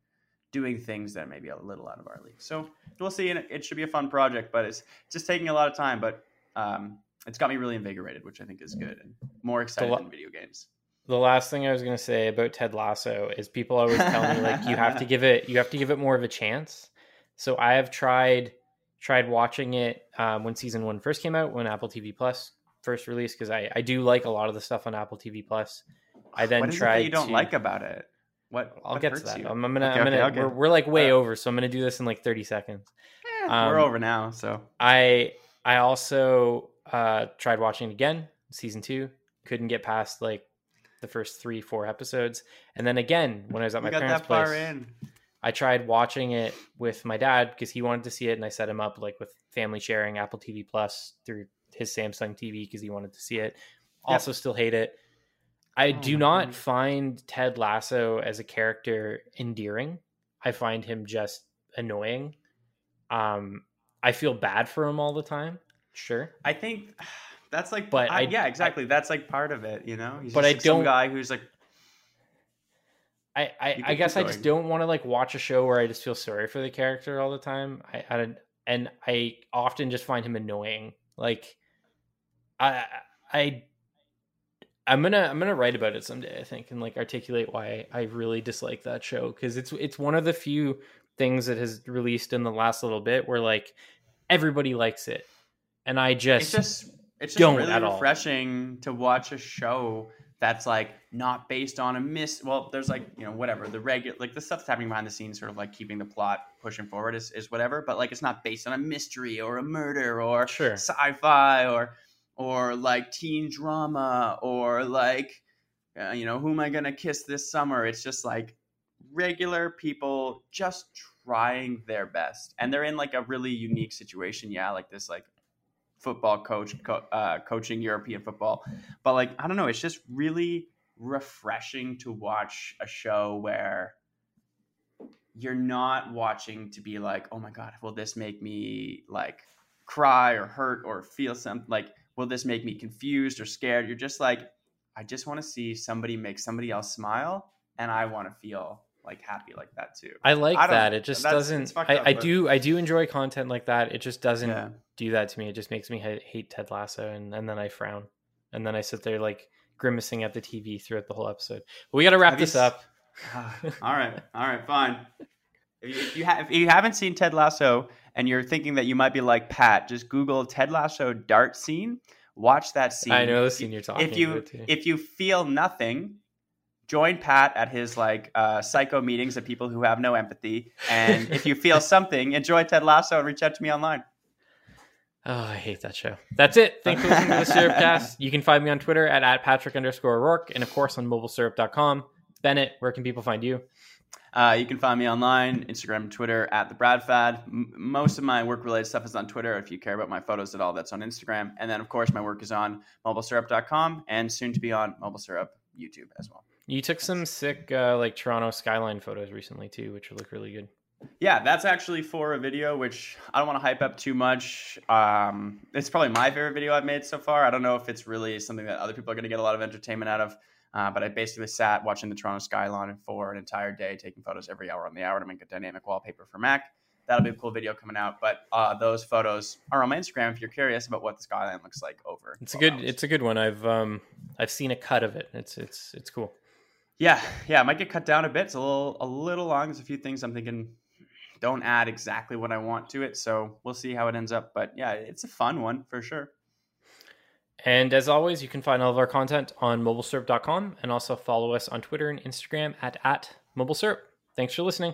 B: doing things that may be a little out of our league. So we'll see. And it, it should be a fun project, but it's just taking a lot of time. But um, it's got me really invigorated, which I think is good and more excited
A: lo-
B: than video games.
A: The last thing I was going to say about Ted Lasso is people always tell me like you have to <laughs> give it you have to give it more of a chance. So I have tried tried watching it um, when season one first came out when Apple TV Plus first released because I I do like a lot of the stuff on Apple TV Plus. I then
B: what is it
A: tried
B: that you don't
A: to,
B: like about it? What
A: I'll
B: what
A: get to that.
B: you?
A: I'm, I'm gonna
B: Okay,
A: I'm gonna
B: okay.
A: we're, we're like way
B: Uh,
A: over, so I'm gonna do this in like 30 seconds.
B: Eh, we're
A: um,
B: over now, so
A: I I also uh, tried watching it again, season two. Couldn't get past like the first three, four episodes, and then again when I was at my parents' place. I tried watching it with my dad because he wanted to see it, and I set him up like with family sharing Apple TV Plus through his Samsung TV because he wanted to see it. Also, still hate it. I
B: Oh
A: do not
B: goodness.
A: find Ted Lasso as a character endearing. I find him just annoying. Um, I feel bad for him all the time. Sure,
B: I think that's like,
A: But
B: I,
A: I-
B: yeah, exactly. that's like part of it, you know. He's
A: But
B: just
A: I
B: like
A: don't-
B: guy who's like,
A: I I, I guess I just don't want to like watch a show where I just feel sorry for the character all the time. I, I don't, and I often just find him annoying. Like, I I I'm gonna I'm gonna write about it someday. I think and like articulate why I really dislike that show because it's it's one of the few things that has released in the last little bit where like everybody likes it, and I just,
B: it's just it's just
A: don't
B: really
A: at all.
B: refreshing to watch a show that's like not based on a miss well there's like you know whatever the regular like the stuff that's happening behind the scenes sort of like keeping the plot pushing forward is, is whatever but like it's not based on a mystery or a murder or
A: Sure.
B: sci-fi or or like teen drama or like uh, you know who am i gonna kiss this summer it's just like regular people just trying their best and they're in like a really unique situation yeah like this like football coach co- uh, coaching European football. But like I don't know, it's just really refreshing to watch a show where you're not watching to be like, oh my god, will this make me like cry or hurt or feel something like will this make me confused or scared? You're just like, I just want to see somebody make somebody else smile, and I want to feel like happy like that too.
A: I like
B: I
A: that. It just doesn't. I,
B: up,
A: I
B: but-
A: do. I do enjoy content like that. It just doesn't
B: Yeah.
A: Do that to me. It just makes me ha- hate Ted Lasso, and, and then I frown, and then I sit there like grimacing at the TV throughout the whole episode. But we got to wrap
B: Have
A: this
B: s-
A: up. <laughs>
B: all right, all right, fine. If you, you, ha- if you haven't seen Ted Lasso and you're thinking that you might be like Pat, just Google Ted Lasso dart scene. Watch that scene.
A: I know the scene
B: you-
A: you're talking
B: If you if you feel nothing, join Pat at his like uh, psycho meetings of people who have no empathy. And if you feel <laughs> something, enjoy Ted Lasso and reach out to me online.
A: Oh, I hate that show. That's it. Thanks for listening to the Syrupcast. <laughs> You can find me on Twitter at, at Patrick underscore Rourke and of course on mobilesyrup.com. Bennett, where can people find you?
B: Uh, you can find me online, Instagram and Twitter at the Bradfad. M- most of my work related stuff is on Twitter. If you care about my photos at all, that's on Instagram. And then, of course, my work is on mobilesyrup.com and soon to be on Mobile Syrup YouTube as well.
A: You took some sick uh, like Toronto skyline photos recently too, which look really good.
B: Yeah, that's actually for a video which I don't want to hype up too much. Um, it's probably my favorite video I've made so far. I don't know if it's really something that other people are going to get a lot of entertainment out of. Uh, but I basically sat watching the Toronto skyline for an entire day, taking photos every hour on the hour to make a dynamic wallpaper for Mac. That'll be a cool video coming out. But uh, those photos are on my Instagram if you're curious about what the skyline looks like over.
A: It's a good. Hours. It's a good one. I've um I've seen a cut of it. It's it's it's cool.
B: Yeah, yeah. It might get cut down a bit. It's a little a little long. There's a few things I'm thinking don't add exactly what I want to it. So we'll see how it ends up. But yeah, it's a fun one for sure.
A: And as always, you can find all of our content on mobilesyrup.com and also follow us on Twitter and Instagram at, at mobilesyrup. Thanks for listening.